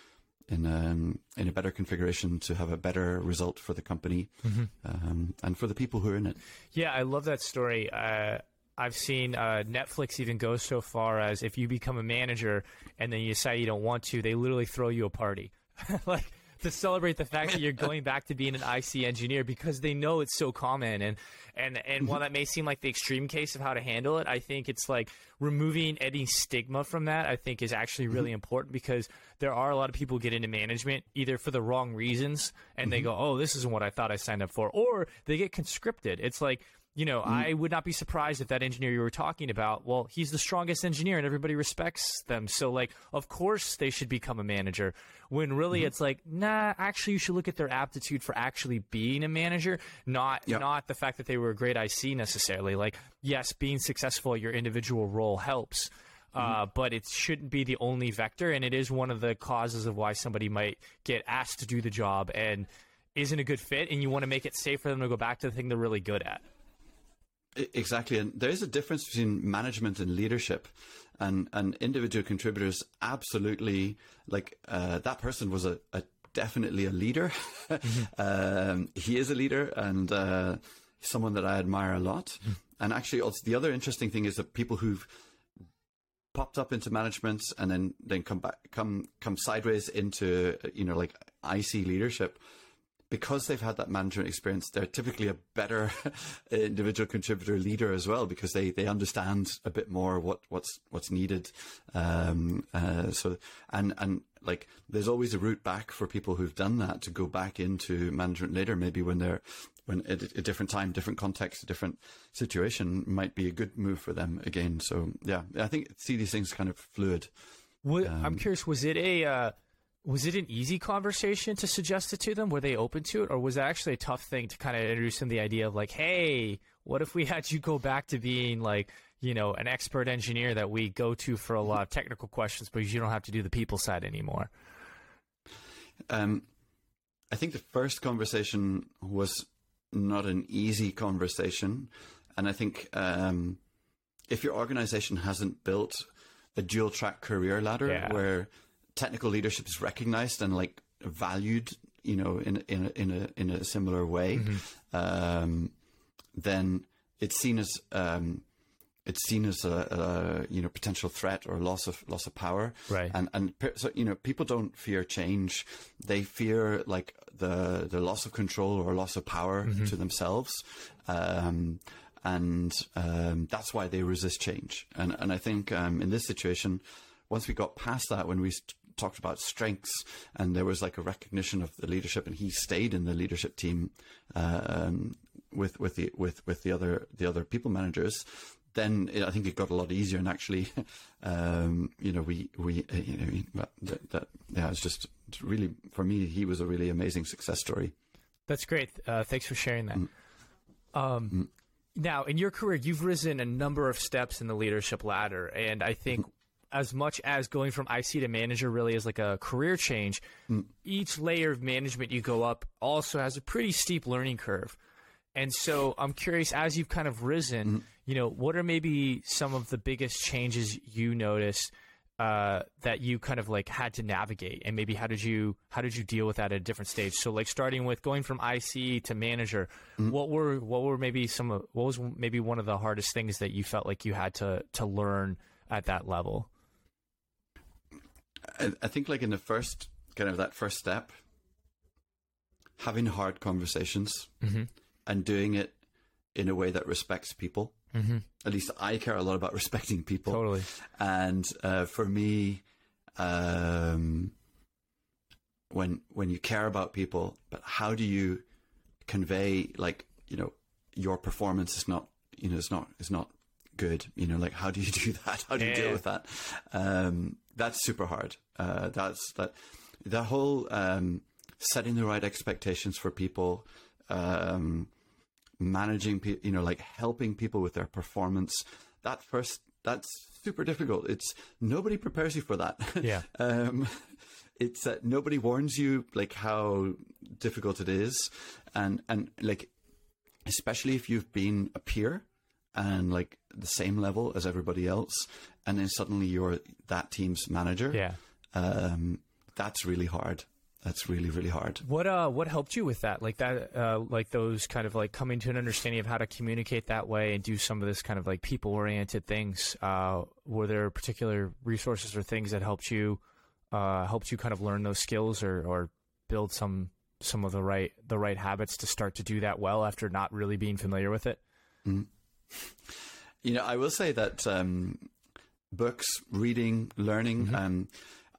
in um, in a better configuration to have a better result for the company Mm-hmm. um, and for the people who are in it. Yeah, I love that story. Uh, I've seen uh, Netflix even go so far as if you become a manager and then you decide you don't want to, they literally throw you a party, like to celebrate the fact that you're going back to being an IC engineer because they know it's so common. And and and while mm-hmm. that may seem like the extreme case of how to handle it, I think it's like removing any stigma from that. I think is actually really mm-hmm. important because there are a lot of people get into management either for the wrong reasons and they mm-hmm. go, oh, this isn't what I thought I signed up for, or they get conscripted. It's like you know, mm. I would not be surprised if that engineer you were talking about, well, he's the strongest engineer and everybody respects them. So, like, of course they should become a manager. When really mm-hmm. it's like, nah, actually, you should look at their aptitude for actually being a manager, not Yep. not the fact that they were a great IC necessarily. Like, yes, being successful at your individual role helps. Uh, mm-hmm. but it shouldn't be the only vector, and it is one of the causes of why somebody might get asked to do the job and isn't a good fit, and you want to make it safe for them to go back to the thing they're really good at. Exactly, and there is a difference between management and leadership, and and individual contributors absolutely like uh, that person was a, a definitely a leader. um, he is a leader and uh, someone that I admire a lot. And actually, also the other interesting thing is that people who've popped up into management and then then come back come come sideways into you know like IC leadership because they've had that management experience, they're typically a better individual contributor leader as well because they, they understand a bit more what, what's what's needed. Um, uh, so and and like there's always a route back for people who've done that to go back into management later, maybe when they're when at a different time, different context, a different situation might be a good move for them again. So yeah, I think see these things kind of fluid. What, I'm curious, was it a uh, was it an easy conversation to suggest it to them? Were they open to it, or was it actually a tough thing to kind of introduce them the idea of like, hey, what if we had you go back to being like, you know, an expert engineer that we go to for a lot of technical questions, but you don't have to do the people side anymore? Um, I think the first conversation was not an easy conversation, and I think um, if your organization hasn't built a dual track career ladder Yeah. where technical leadership is recognized and like valued, you know, in in a, in a in a similar way, um, then it's seen as um, it's seen as a, a you know potential threat or loss of loss of power. Right. And and so you know people don't fear change; they fear like the the loss of control or loss of power to themselves. Um, and um, that's why they resist change. And and I think um, in this situation, once we got past that, when we talked about strengths, and there was like a recognition of the leadership, and he stayed in the leadership team um, with with the with with the other the other people managers. Then it, I think it got a lot easier, and actually, um, you know, we we uh, you know that, that, that yeah, it's just really for me, he was a really amazing success story. That's great. Uh, thanks for sharing that. Um, Now, in your career, you've risen a number of steps in the leadership ladder, and I think as much as going from IC to manager really is like a career change, hmm. each layer of management you go up also has a pretty steep learning curve. And so I'm curious, as you've kind of risen, hmm. you know, what are maybe some of the biggest changes you noticed uh, that you kind of like had to navigate, and maybe how did you how did you deal with that at a different stage? So like starting with going from IC to manager, hmm. what were what were maybe some of what was maybe one of the hardest things that you felt like you had to to learn at that level? I, I think like in the first kind of that first step, having hard conversations and doing it in a way that respects people. Mm-hmm. At least I care a lot about respecting people. Totally. And uh, for me, um, when when you care about people, but how do you convey like you know your performance is not you know it's not is not good. You know, like how do you do that? How do you Yeah. deal with that? Um, that's super hard. Uh, that's that. the whole um, setting the right expectations for people, um, managing, pe- you know, like helping people with their performance. That first, that's super difficult. It's nobody prepares you for that. Yeah. um, it's that nobody warns you like how difficult it is, and and like especially if you've been a peer and like the same level as everybody else, and then suddenly you're that team's manager. Yeah. Um, that's really hard. That's really really hard. What uh what helped you with that? Like that uh like those kind of like coming to an understanding of how to communicate that way and do some of this kind of like people oriented things. Uh were there particular resources or things that helped you uh helped you kind of learn those skills or or build some some of the right the right habits to start to do that well after not really being familiar with it? You know, I will say that um, books, reading, learning. Um,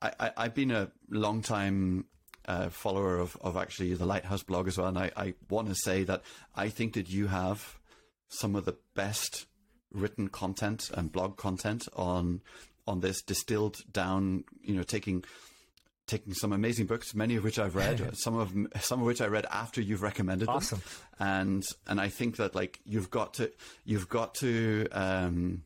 I, I, I've been a long time uh, follower of, of actually the Lighthouse blog as well, and I, I want to say that I think that you have some of the best written content and blog content on on this distilled down. You know, taking taking some amazing books, many of which I've read, some of some of which I read after you've recommended Awesome. them, and and I think that like you've got to you've got to um,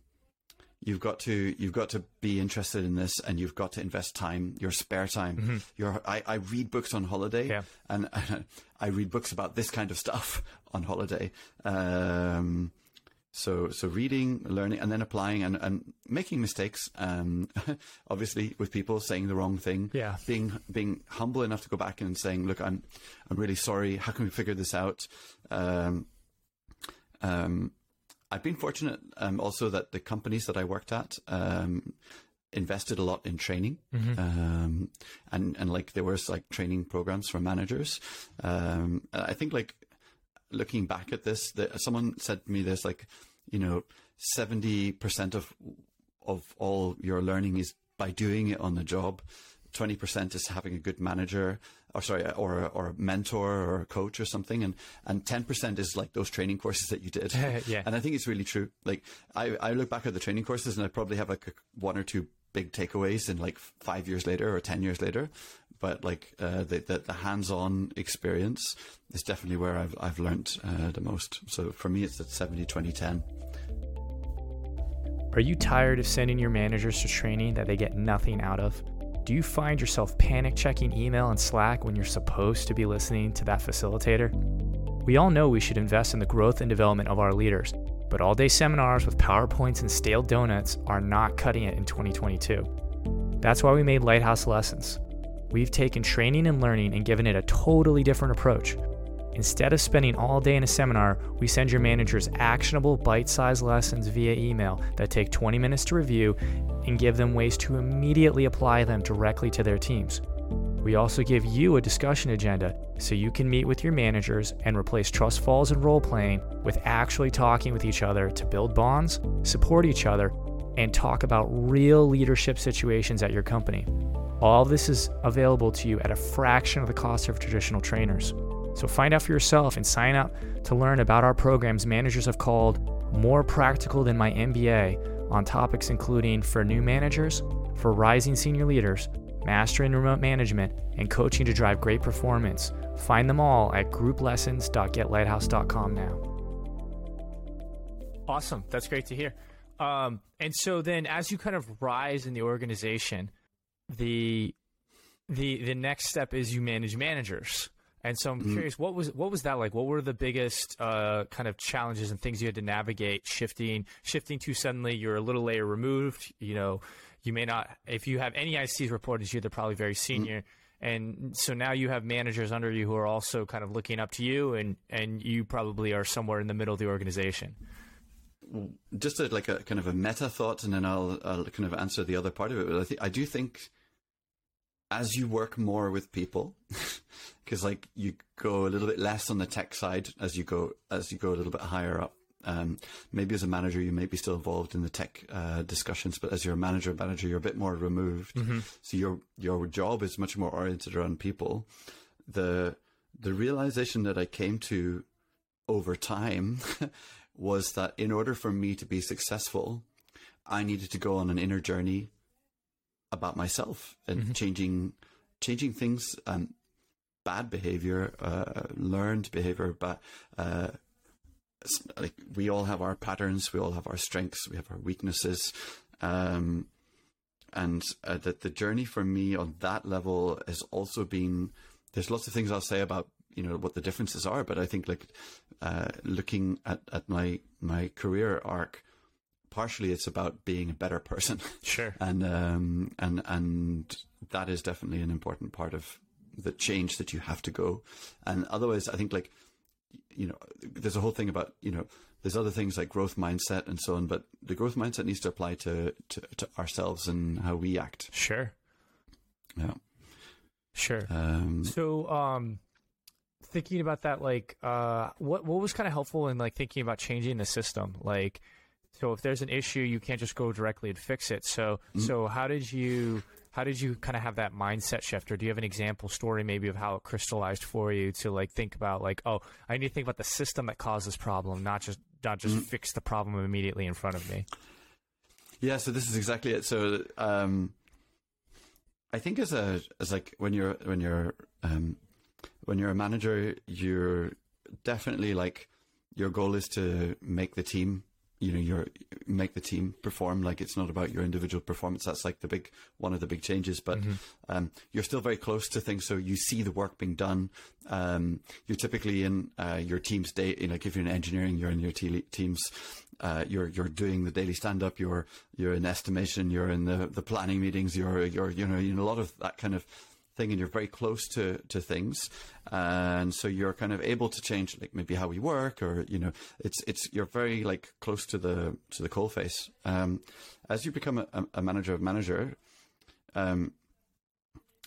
you've got to you've got to be interested in this, and you've got to invest time, your spare time. Your I, I read books on holiday, Yeah. and I read books about this kind of stuff on holiday. Um, so, so reading, learning, and then applying and, and making mistakes. Um, obviously, with people saying the wrong thing. Yeah. Being being humble enough to go back and saying, "Look, I'm I'm really sorry. How can we figure this out?" Um, um, I've been fortunate um, also that the companies that I worked at um, invested a lot in training, um, and and like there was like training programs for managers. Um, I think like looking back at this, that someone said to me this like, you know, seventy percent of of all your learning is by doing it on the job. Twenty percent is having a good manager, or sorry, or or a mentor or a coach or something, and and ten percent is like those training courses that you did. Yeah. and I think it's really true. Like I I look back at the training courses and I probably have like one or two big takeaways in like five years later or ten years later, but like uh, the, the the hands-on experience is definitely where I've I've learned uh, the most. So for me, it's at 70, 20, 10. Are you tired of sending your managers to training that they get nothing out of? Do you find yourself panic checking email and Slack when you're supposed to be listening to that facilitator? We all know we should invest in the growth and development of our leaders, but all day seminars with PowerPoints and stale donuts are not cutting it in 2022. That's why we made Lighthouse Lessons. We've taken training and learning and given it a totally different approach. Instead of spending all day in a seminar, we send your managers actionable bite sized lessons via email that take 20 minutes to review and give them ways to immediately apply them directly to their teams. We also give you a discussion agenda so you can meet with your managers and replace trust falls and role playing with actually talking with each other to build bonds, support each other, and talk about real leadership situations at your company. All this is available to you at a fraction of the cost of traditional trainers. So find out for yourself and sign up to learn about our programs managers have called More Practical Than My MBA on topics including for new managers, for rising senior leaders, mastering remote management, and coaching to drive great performance. Find them all at grouplessons.getlighthouse.com now. Awesome. That's great to hear. Um, and so then as you kind of rise in the organization, the the the next step is you manage managers. And so I'm curious, what was what was that like? What were the biggest uh, kind of challenges and things you had to navigate shifting shifting to suddenly you're a little layer removed? You know, you may not if you have any ICs reported to you, they're probably very senior. And so now you have managers under you who are also kind of looking up to you, and and you probably are somewhere in the middle of the organization. just a, like a kind of a meta thought, and then I'll, I'll kind of answer the other part of it. But I, th- I do think as you work more with people, because like you go a little bit less on the tech side as you go as you go a little bit higher up. Um, maybe as a manager, you may be still involved in the tech uh, discussions, but as you're a manager, manager, you're a bit more removed. So your your job is much more oriented around people. The the realization that I came to over time was that in order for me to be successful, I needed to go on an inner journey about myself and changing changing things, um, bad behavior, uh, learned behavior, but uh, like we all have our patterns, we all have our strengths, we have our weaknesses, um, and uh, that the journey for me on that level has also been. There's lots of things I'll say about you know what the differences are, but I think like uh, looking at, at my my career arc, partially it's about being a better person. Sure. and um, and and that is definitely an important part of the change that you have to go. And otherwise, I think like you know, there's a whole thing about you know, there's other things like growth mindset and so on, but the growth mindset needs to apply to to, to ourselves and how we act. Sure. Yeah. Sure. Um, So, um, thinking about that, like, uh, what what was kind of helpful in like thinking about changing the system? Like, so if there's an issue, you can't just go directly and fix it. So, so how did you how did you kind of have that mindset shift, or do you have an example story maybe of how it crystallized for you to like think about like, oh, I need to think about the system that caused this problem, not just not just fix the problem immediately in front of me. Yeah, so this is exactly it. So um, I think as a as like when you're when you're um, when you're a manager, you're definitely like your goal is to make the team. You know, your make the team perform. Like it's not about your individual performance. That's like the big one of the big changes. But um, you're still very close to things, so you see the work being done. Um, you're typically in uh, your team's day. You know, like if you're in engineering, you're in your te- team's uh, you're you're doing the daily stand up, you're you're in estimation, you're in the, the planning meetings, you're you're you know in a lot of that kind of thing, and you're very close to to things, and so you're kind of able to change like maybe how we work, or you know it's it's you're very like close to the to the coal face. Um, as you become a, a manager of manager, um,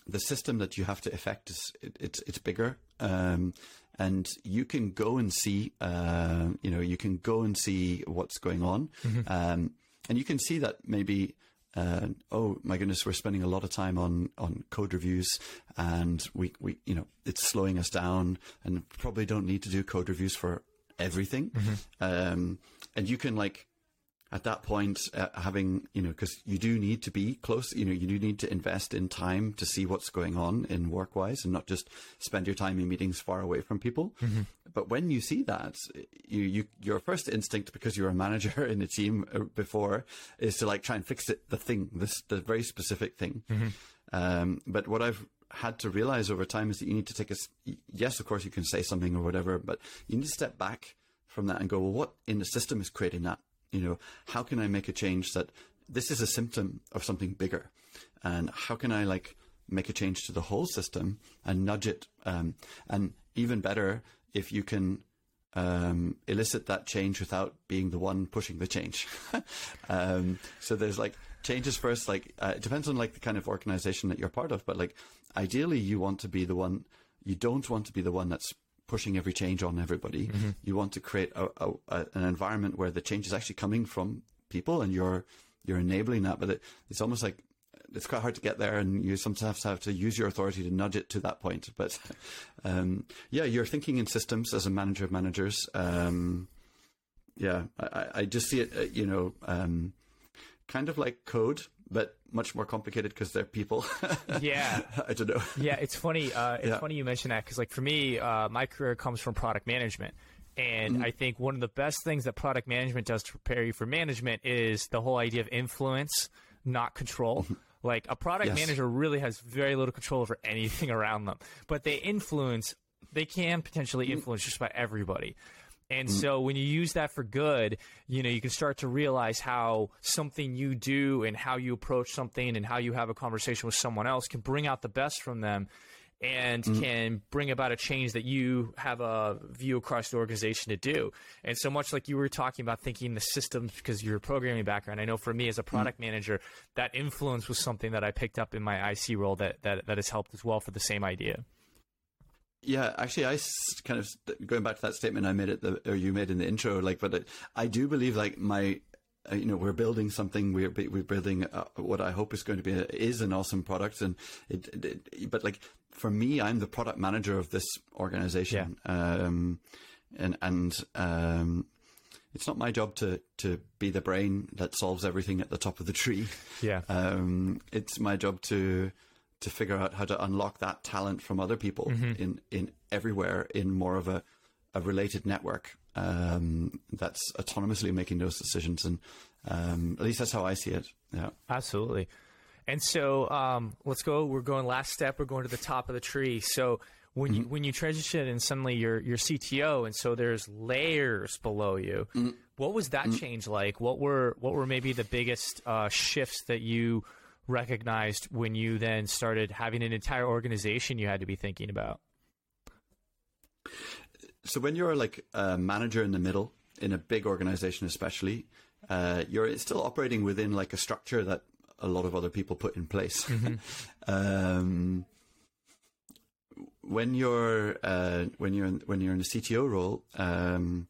the system that you have to affect is it, it's it's bigger. Um, and you can go and see, uh, you know, you can go and see what's going on, um, and you can see that maybe, uh, oh my goodness, we're spending a lot of time on on code reviews, and we we you know it's slowing us down, and probably don't need to do code reviews for everything, um, and you can like at that point uh, having you know because you do need to be close you know you do need to invest in time to see what's going on in work wise and not just spend your time in meetings far away from people. But when you see that you, you your first instinct because you're a manager in a team uh, before is to like try and fix it the thing this the very specific thing. Um, but what i've had to realize over time is that you need to take a yes of course you can say something or whatever but you need to step back from that and go well what in the system is creating that you know how can i make a change that this is a symptom of something bigger? And how can i like make a change to the whole system and nudge it um, and even better if you can um, elicit that change without being the one pushing the change. Um, so there's like changes first like uh, it depends on like the kind of organization that you're part of but like ideally you want to be the one you don't want to be the one that's pushing every change on everybody. You want to create a, a, a, an environment where the change is actually coming from people, and you're you're enabling that. But it, it's almost like it's quite hard to get there, and you sometimes have to use your authority to nudge it to that point. But um, yeah, you're thinking in systems as a manager of managers. Um, yeah, I, I- I just see it, uh, you know, um, kind of like code, but much more complicated because they're people. Yeah. I don't know. Yeah, it's funny. Uh, it's Yeah. funny you mention that because, like, for me, uh, my career comes from product management, and Mm-hmm. I think one of the best things that product management does to prepare you for management is the whole idea of influence, not control. Like a product Mm-hmm. Yes. manager really has very little control over anything around them, but they influence. They can potentially Mm-hmm. influence just about everybody. And mm. so when you use that for good, you know, you can start to realize how something you do and how you approach something and how you have a conversation with someone else can bring out the best from them and mm. can bring about a change that you have a view across the organization to do. And so much like you were talking about thinking the systems because you're programming background, I know for me as a mm. product manager, that influence was something that I picked up in my IC role that, that, that has helped as well for the same idea. Yeah, actually, I kind of going back to that statement I made at the or you made in the intro. Like, but it, I do believe like my, uh, you know, we're building something. We're we're building uh, what I hope is going to be a, is an awesome product. And it, it, it- but like for me, I'm the product manager of this organization. Um, and and um, it's not my job to to be the brain that solves everything at the top of the tree. Yeah. Um, it's my job to to figure out how to unlock that talent from other people in in everywhere in more of a a related network um, that's autonomously making those decisions. And um, at least that's how I see it. Yeah. Absolutely. And so um, let's go. We're going last step. We're going to the top of the tree. So when you when you transition and suddenly you're you're CTO, and so there's layers below you. What was that change like? What were what were maybe the biggest uh, shifts that you recognized when you then started having an entire organization you had to be thinking about? So when you're like a manager in the middle in a big organization, especially, uh, you're still operating within like a structure that a lot of other people put in place. um, when you're uh, when you're in, when you're in a CTO role, um,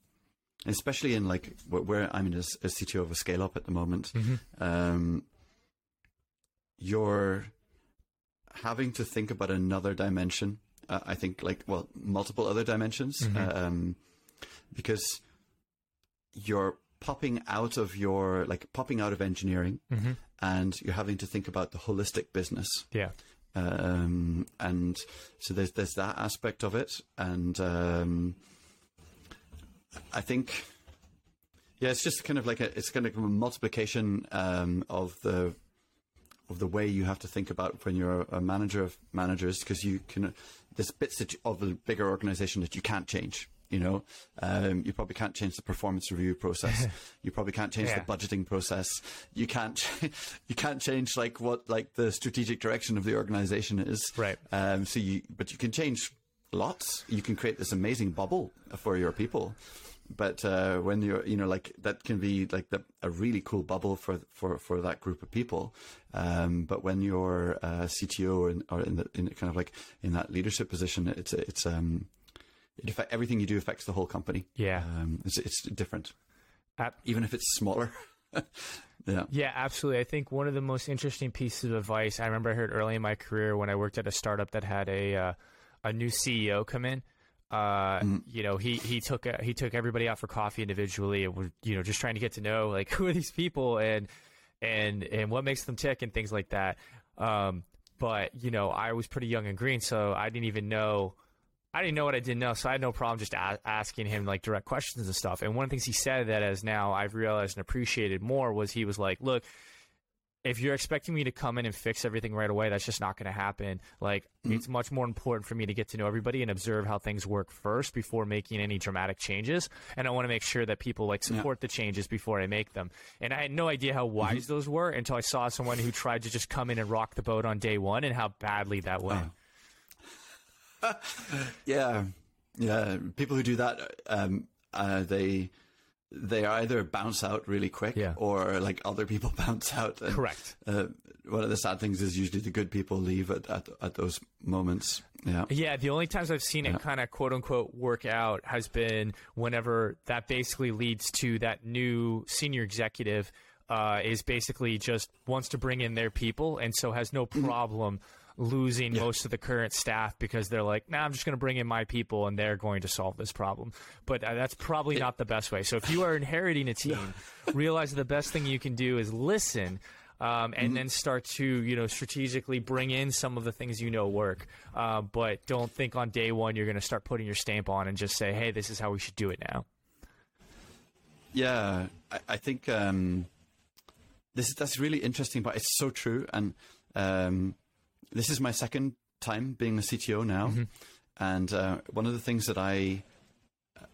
especially in like where, where I'm in a, a CTO of a scale up at the moment, um, you're having to think about another dimension. Uh, I think like well, multiple other dimensions, um, because you're popping out of your like popping out of engineering, and you're having to think about the holistic business Yeah. um, and so there's there's that aspect of it, and um, I think, yeah, it's just kind of like a it's kind of a multiplication um, of the of the way you have to think about when you're a manager of managers, because you can there's bits that you, of a bigger organization that you can't change. You know, um, you probably can't change the performance review process. you probably can't change Yeah. the budgeting process. You can't, you can't change like what like the strategic direction of the organization is. Right. Um, so you, but you can change lots. You can create this amazing bubble for your people. But uh, when you're, you know, like that can be like the, a really cool bubble for for for that group of people. Um, but when you're a CTO or in, or in, the, in kind of like in that leadership position, it's it's um, it affect, everything you do affects the whole company. Yeah. Um, it's it's different, Ab- even if it's smaller. yeah. Yeah, absolutely. I think one of the most interesting pieces of advice I remember I heard early in my career when I worked at a startup that had a uh, a new CEO come in. Uh, You know, he he took uh, he took everybody out for coffee individually, and was you know just trying to get to know like who are these people and and and what makes them tick and things like that. Um, but you know, I was pretty young and green, so I didn't even know. I didn't know what I didn't know, so I had no problem just a- asking him like direct questions and stuff. And one of the things he said that as now I've realized and appreciated more was he was like, "Look, if you're expecting me to come in and fix everything right away, that's just not going to happen. Like, it's much more important for me to get to know everybody and observe how things work first before making any dramatic changes. And I want to make sure that people like support the changes before I make them. And I had no idea how wise those were until I saw someone who tried to just come in and rock the boat on day one and how badly that went. Yeah, yeah. People who do that, um, uh, they they either bounce out really quick, Yeah. or like other people bounce out. And, Correct. Uh, one of the sad things is usually the good people leave at at, at those moments. Yeah, Yeah, the only times I've seen it kind of quote unquote work out has been whenever that basically leads to that new senior executive uh, is basically just wants to bring in their people and so has no problem losing most of the current staff because they're like, nah, I'm just going to bring in my people and they're going to solve this problem. But uh, that's probably not the best way. So if you are inheriting a team, realize the best thing you can do is listen um, and then start to you know strategically bring in some of the things you know work. Uh, but don't think on day one you're going to start putting your stamp on and just say, hey, this is how we should do it now. yeah. I, I think um, this is that's really interesting, but it's so true. And um, this is my second time being a CTO now, and uh, one of the things that I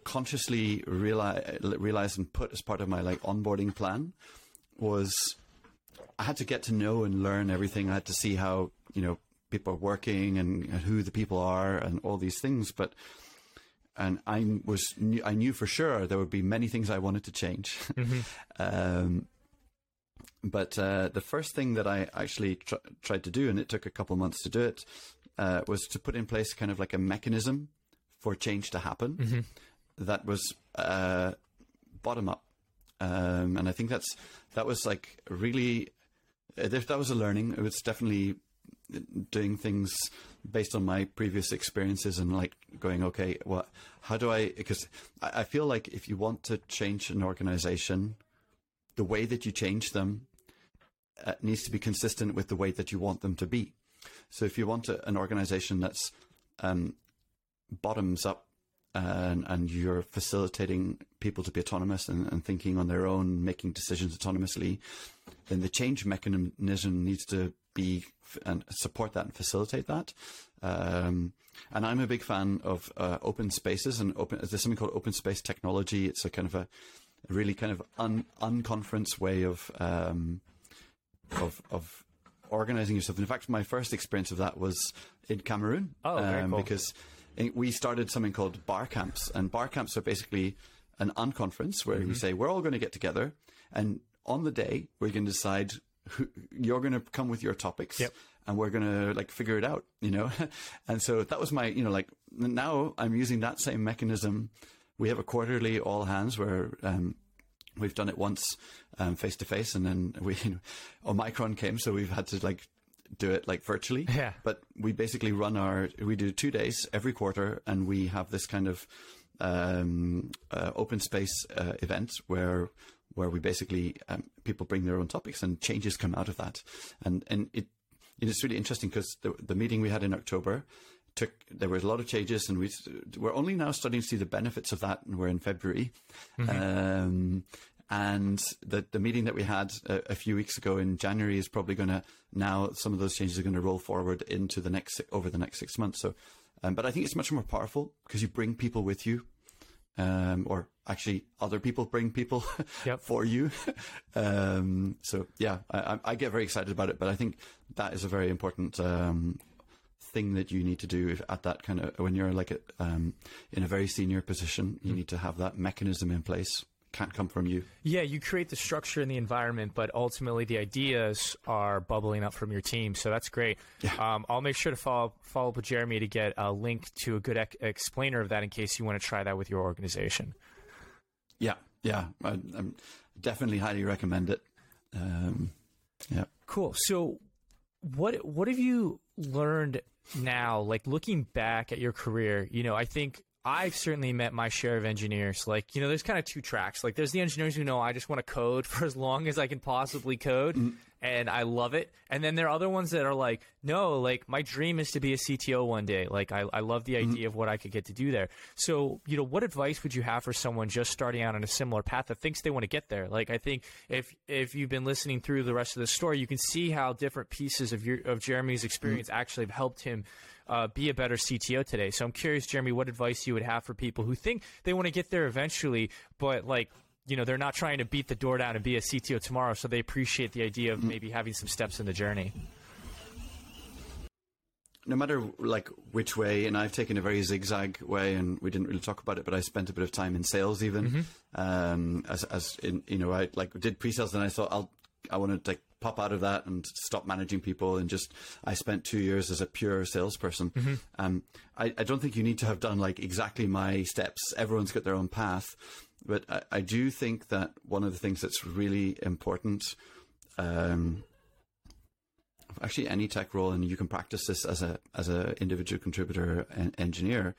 consciously realize, realized and put as part of my like onboarding plan was I had to get to know and learn everything. I had to see how you know people are working and, and who the people are and all these things. But and I was knew- I knew for sure there would be many things I wanted to change. um, but uh, the first thing that I actually tr- tried to do, and it took a couple months to do it, uh, was to put in place kind of like a mechanism for change to happen that was uh, bottom up. Um, and I think that's that was like really uh, that that was a learning. It was definitely doing things based on my previous experiences and like going, okay, what? How do I? Because I, I feel like if you want to change an organization, the way that you change them uh, needs to be consistent with the way that you want them to be. So if you want a, an organization that's um, bottoms up and, and, you're facilitating people to be autonomous and, and, thinking on their own, making decisions autonomously, then the change mechanism needs to be and support that and facilitate that. Um, and I'm a big fan of uh, open spaces and open. There's something called open space technology. It's a kind of a, a really kind of un, unconference way of um, of of organizing yourself. In fact, my first experience of that was in Cameroon. Oh, very um, cool. Because we started something called bar camps, and bar camps are basically an unconference where mm-hmm. we say we're all going to get together, and on the day we're going to decide who, you're going to come with your topics. Yep. And we're gonna like figure it out, you know, and so that was my, you know, like now I'm using that same mechanism. We have a quarterly all hands where um, we've done it once face to face, and then we Omicron came, so we've had to like do it like virtually. Yeah. But we basically run our we do two days every quarter, and we have this kind of um, uh, open space uh, event where where we basically um, people bring their own topics and changes come out of that, and and it it's really interesting because the the meeting we had in October took there was a lot of changes and we we're only now starting to see the benefits of that and we're in February mm-hmm. um, and the the meeting that we had a, a, few weeks ago in January is probably going to now some of those changes are going to roll forward into the next over the next six months. So, um, but I think it's much more powerful because you bring people with you, um, or actually other people bring people yep. for you. um, so yeah, I, I, get very excited about it. But I think that is a very important um, thing that you need to do at that kind of when you're like a, um, in a very senior position. You mm. need to have that mechanism in place can't come from you. Yeah, you create the structure and the environment, but ultimately the ideas are bubbling up from your team. So that's great. Yeah. Um, I'll make sure to follow follow up with Jeremy to get a link to a good explainer of that in case you want to try that with your organization. Yeah, yeah, I, I definitely highly recommend it. Um, yeah. Cool. So, what what have you learned now? Like looking back at your career, you know, I think I've certainly met my share of engineers. Like, you know, there's kind of two tracks. Like, there's the engineers who know I just want to code for as long as I can possibly code, mm-hmm. And I love it. And then there are other ones that are like, no, like, my dream is to be a CTO one day. Like, I, I love the mm-hmm. idea mm-hmm. of what I could get to do there. So, you know, what advice would you have for someone just starting out on a similar path that thinks they want to get there? Like, I think if if you've been listening through the rest of the story, you can see how different pieces of your of Jeremy's experience mm-hmm. actually have helped him uh, be a better CTO today. So I'm curious, Jeremy, what advice you would have for people who think they want to get there eventually, but like you know they're not trying to beat the door down and be a CTO tomorrow, so they appreciate the idea of maybe having some steps in the journey. No matter like which way, and I've taken a very zigzag way, and we didn't really talk about it, but I spent a bit of time in sales even, mm-hmm. um, as as in you know I like did pre-sales, and I thought I'll I want to like pop out of that and stop managing people and just I spent two years as a pure salesperson. Mm-hmm. Um, I, I, don't think you need to have done like exactly my steps. Everyone's got their own path, but I, I do think that one of the things that's really important. Um, actually, any tech role, and you can practice this as a as an individual contributor and engineer,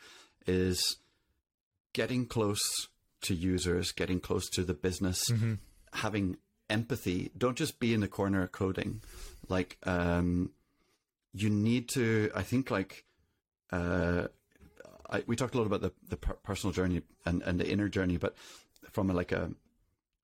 is getting close to users, getting close to the business, mm-hmm. having empathy. Don't just be in the corner coding. Like, um, you need to, I think, like, uh, I, we talked a lot about the, the personal journey and, and the inner journey, but from a, like a,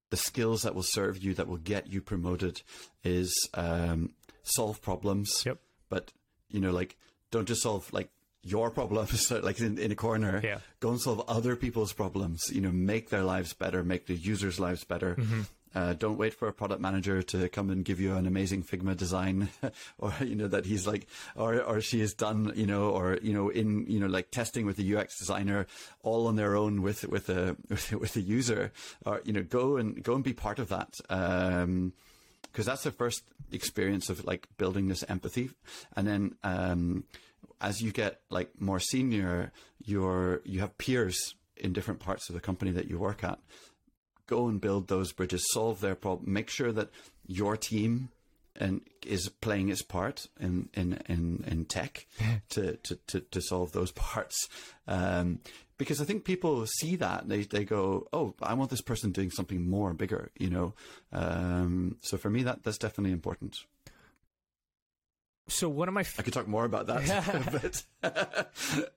the skills that will serve you, that will get you promoted is, um, solve problems. Yep. But, you know, like, don't just solve like your problems like in, in a corner yeah. go and solve other people's problems you know make their lives better make the users lives better mm-hmm. Uh, don't wait for a product manager to come and give you an amazing Figma design, or you know that he's like, or or she has done, you know, or you know, in you know, like testing with the UX designer, all on their own with with a with a user, or you know, go and go and be part of that. Um, because that's the first experience of like building this empathy, and then um, as you get like more senior, you're you have peers in different parts of the company that you work at go and build those bridges, solve their problem, make sure that your team and is playing its part in in in, in tech to, to, to, to solve those parts. Um, because I think people see that they they go, oh, I want this person doing something more bigger, you know. Um, so for me, that that's definitely important. So one of my f- I could talk more about that, but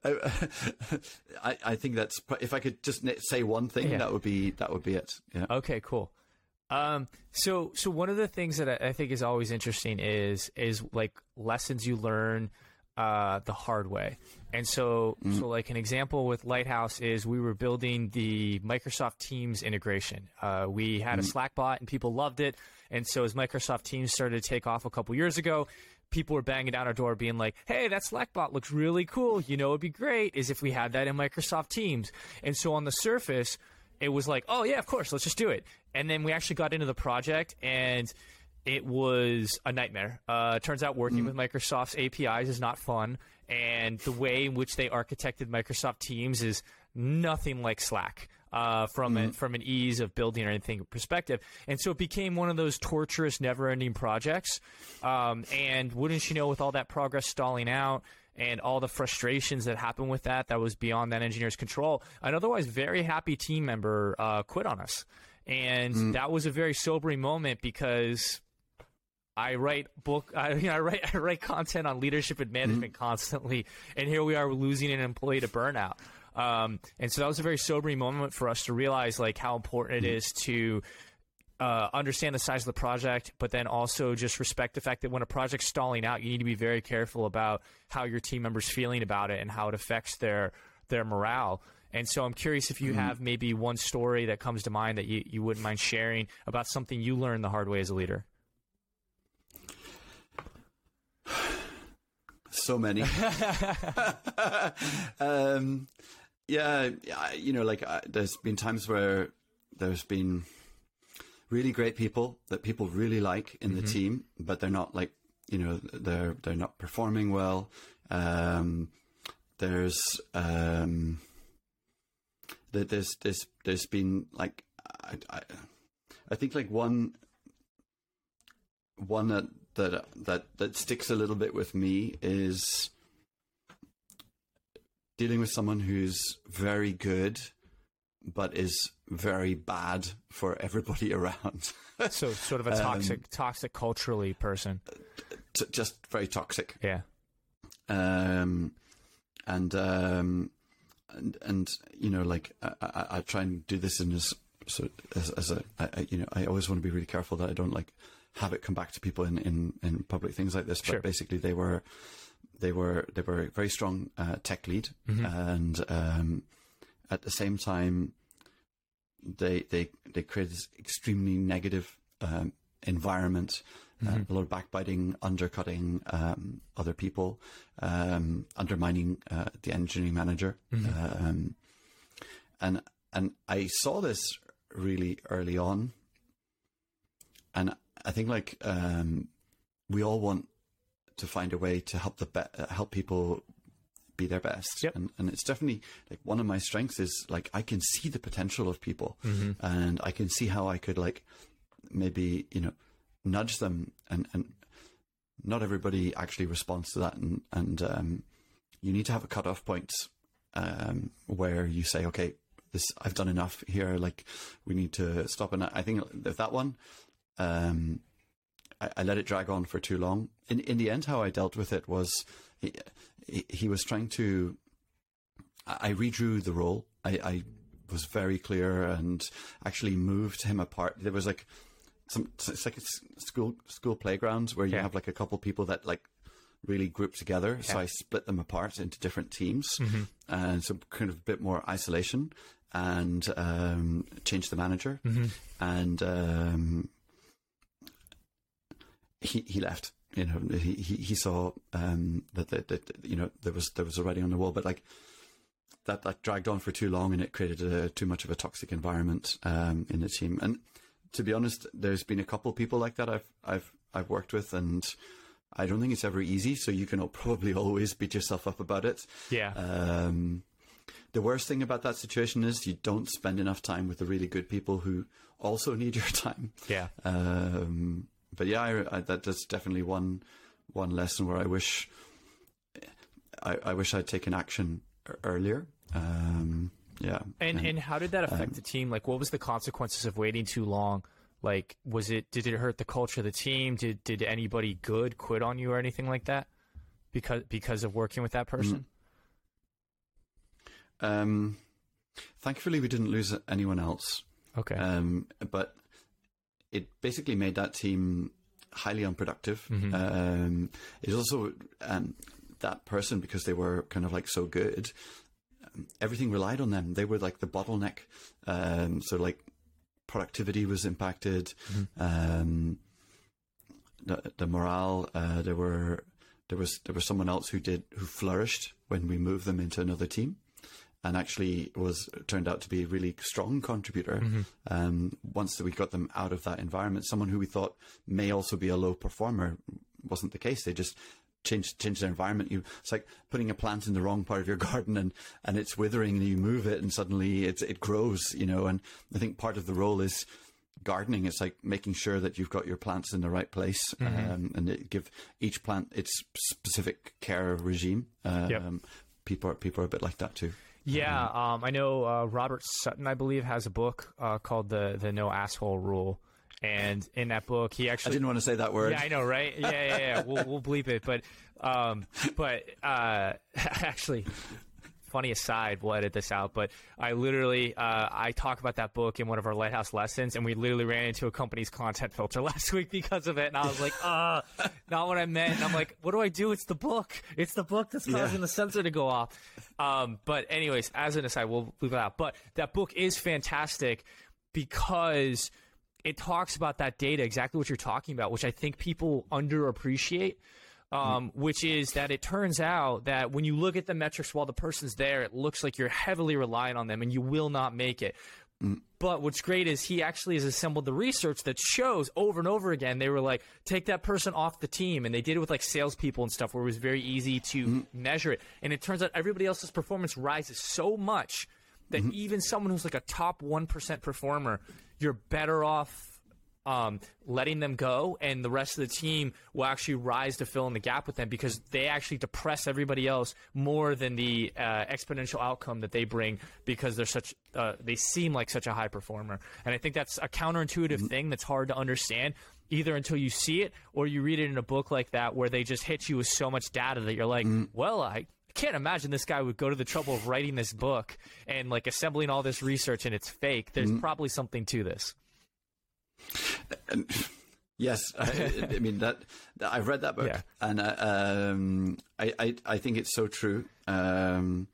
I, I think that's if I could just say one thing, Yeah. that would be that would be it. Yeah. Okay, cool. Um, so so one of the things that I, I think is always interesting is is like lessons you learn uh, the hard way. And so so like an example with Lighthouse is we were building the Microsoft Teams integration. Uh, we had a Slack bot and people loved it. And so as Microsoft Teams started to take off a couple years ago, people were banging down our door being like, hey, that Slack bot looks really cool. You know, it'd be great is if we had that in Microsoft Teams. And so on the surface, it was like, oh, yeah, of course, let's just do it. And then we actually got into the project and it was a nightmare. Uh, turns out working with Microsoft's APIs is not fun. And the way in which they architected Microsoft Teams is nothing like Slack. Uh, from a, from an ease of building or anything perspective, and so it became one of those torturous, never-ending projects. Um, and wouldn't you know, with all that progress stalling out, and all the frustrations that happened with that that was beyond that engineer's control an otherwise very happy team member uh, quit on us and that was a very sobering moment because I write book. I, you know, I write. I write content on leadership and management constantly, and here we are losing an employee to burnout. Um, and so that was a very sobering moment for us to realize like how important it is to uh, understand the size of the project, but then also just respect the fact that when a project's stalling out, you need to be very careful about how your team members feeling about it and how it affects their their morale. And so I'm curious if you have maybe one story that comes to mind that you, you wouldn't mind sharing about something you learned the hard way as a leader. so many. um, yeah, I- you know, like I, there's been times where there's been really great people that people really like in the team, but they're not like you know they're they're not performing well. Um, there's um, there- there's there's there's been like I, I, I think like one one that that that that sticks a little bit with me is dealing with someone who's very good but is very bad for everybody around So sort of a toxic, toxic culturally person. T- just very toxic Yeah. um and um and and you know like I, I, I try and do this in as so as, as a I, I, you know I always want to be really careful that I don't like have it come back to people in in, in public things like this. But Sure. basically, they were they were they were a very strong uh, tech lead, and um, at the same time, they they they created this extremely negative um, environment. Uh, a lot of backbiting, undercutting um, other people, um, undermining uh, the engineering manager, um, and and I saw this really early on, and I think like um, we all want to find a way to help the be- uh, help people be their best, Yep. and and it's definitely like one of my strengths is like I can see the potential of people, and I can see how I could like maybe you know nudge them and and not everybody actually responds to that. And and um, you need to have a cutoff point um, where you say okay this I've done enough here. Like we need to stop. And I I think that one um, I, I let it drag on for too long. In in the end how I dealt with it was he, he, was trying to I I redrew the role. I, I was very clear and actually moved him apart. There was like some it's like school school playgrounds where you Yeah. have like a couple people that like really group together. So I split them apart into different teams, and so kind of a bit more isolation, and um, changed the manager, and um, he he left. You know, he he, he saw um, that, that that you know there was there was a writing on the wall, but like that that dragged on for too long and it created a, too much of a toxic environment um, in the team. And to be honest, there's been a couple people like that I've I've I've worked with, and I don't think it's ever easy. So you can probably always beat yourself up about it. Yeah. Um, the worst thing about that situation is you don't spend enough time with the really good people who also need your time. yeah. Um, but yeah, I, I, that, that's definitely one one lesson where I wish I, I wish I'd taken action earlier. Um, yeah, And and how did that affect the team? Like, what was the consequences of waiting too long Like, was it did it hurt the culture of the team? Did did anybody good quit on you or anything like that because because of working with that person? Um, thankfully, we didn't lose anyone else. Okay. Um, but it basically made that team highly unproductive. Um, it also um, that person because they were kind of like so good. um, Everything relied on them. They were like the bottleneck. Um, so like productivity was impacted. Um, the, the morale. Uh, there were there was there was someone else who did who flourished when we moved them into another team and actually was turned out to be a really strong contributor. Um, once we got them out of that environment, someone who we thought may also be a low performer wasn't the case. They just changed changed their environment. You it's like putting a plant in the wrong part of your garden and and it's withering, and you move it, and suddenly it it grows. You know, and I think part of the role is gardening it's like making sure that you've got your plants in the right place um, and it give each plant its specific care regime um, Yep. people are people are a bit like that too Yeah, um, I know uh, Robert Sutton, I believe, has a book uh, called the the No Asshole Rule, and in that book, he actually I didn't want to say that word. Yeah, I know, right? Yeah, yeah, yeah. we'll we'll bleep it, but um, but uh, actually. Funny aside, we'll edit this out. But I literally, uh, I talk about that book in one of our Lighthouse lessons, and we literally ran into a company's content filter last week because of it. And I was like, uh, not what I meant. And I'm like, what do I do? It's the book. It's the book that's causing Yeah. the sensor to go off. Um, but anyways, as an aside, we'll leave it out. But that book is fantastic because it talks about that data, exactly what you're talking about, which I think people underappreciate. Um, which is that it turns out that when you look at the metrics while the person's there, it looks like you're heavily reliant on them and you will not make it. But what's great is he actually has assembled the research that shows over and over again. They were like, take that person off the team, and they did it with like salespeople and stuff, where it was very easy to measure it. And it turns out everybody else's performance rises so much that even someone who's like a top one percent performer, you're better off um, letting them go, and the rest of the team will actually rise to fill in the gap with them because they actually depress everybody else more than the uh, exponential outcome that they bring because they're such uh, they seem like such a high performer. And I think that's a counterintuitive thing that's hard to understand either until you see it or you read it in a book like that where they just hit you with so much data that you're like, well, I can't imagine this guy would go to the trouble of writing this book and like assembling all this research and it's fake. There's probably something to this. Yes, I, I mean that, that- I've read that book, Yeah. and uh, um, I, I I think it's so true. Um,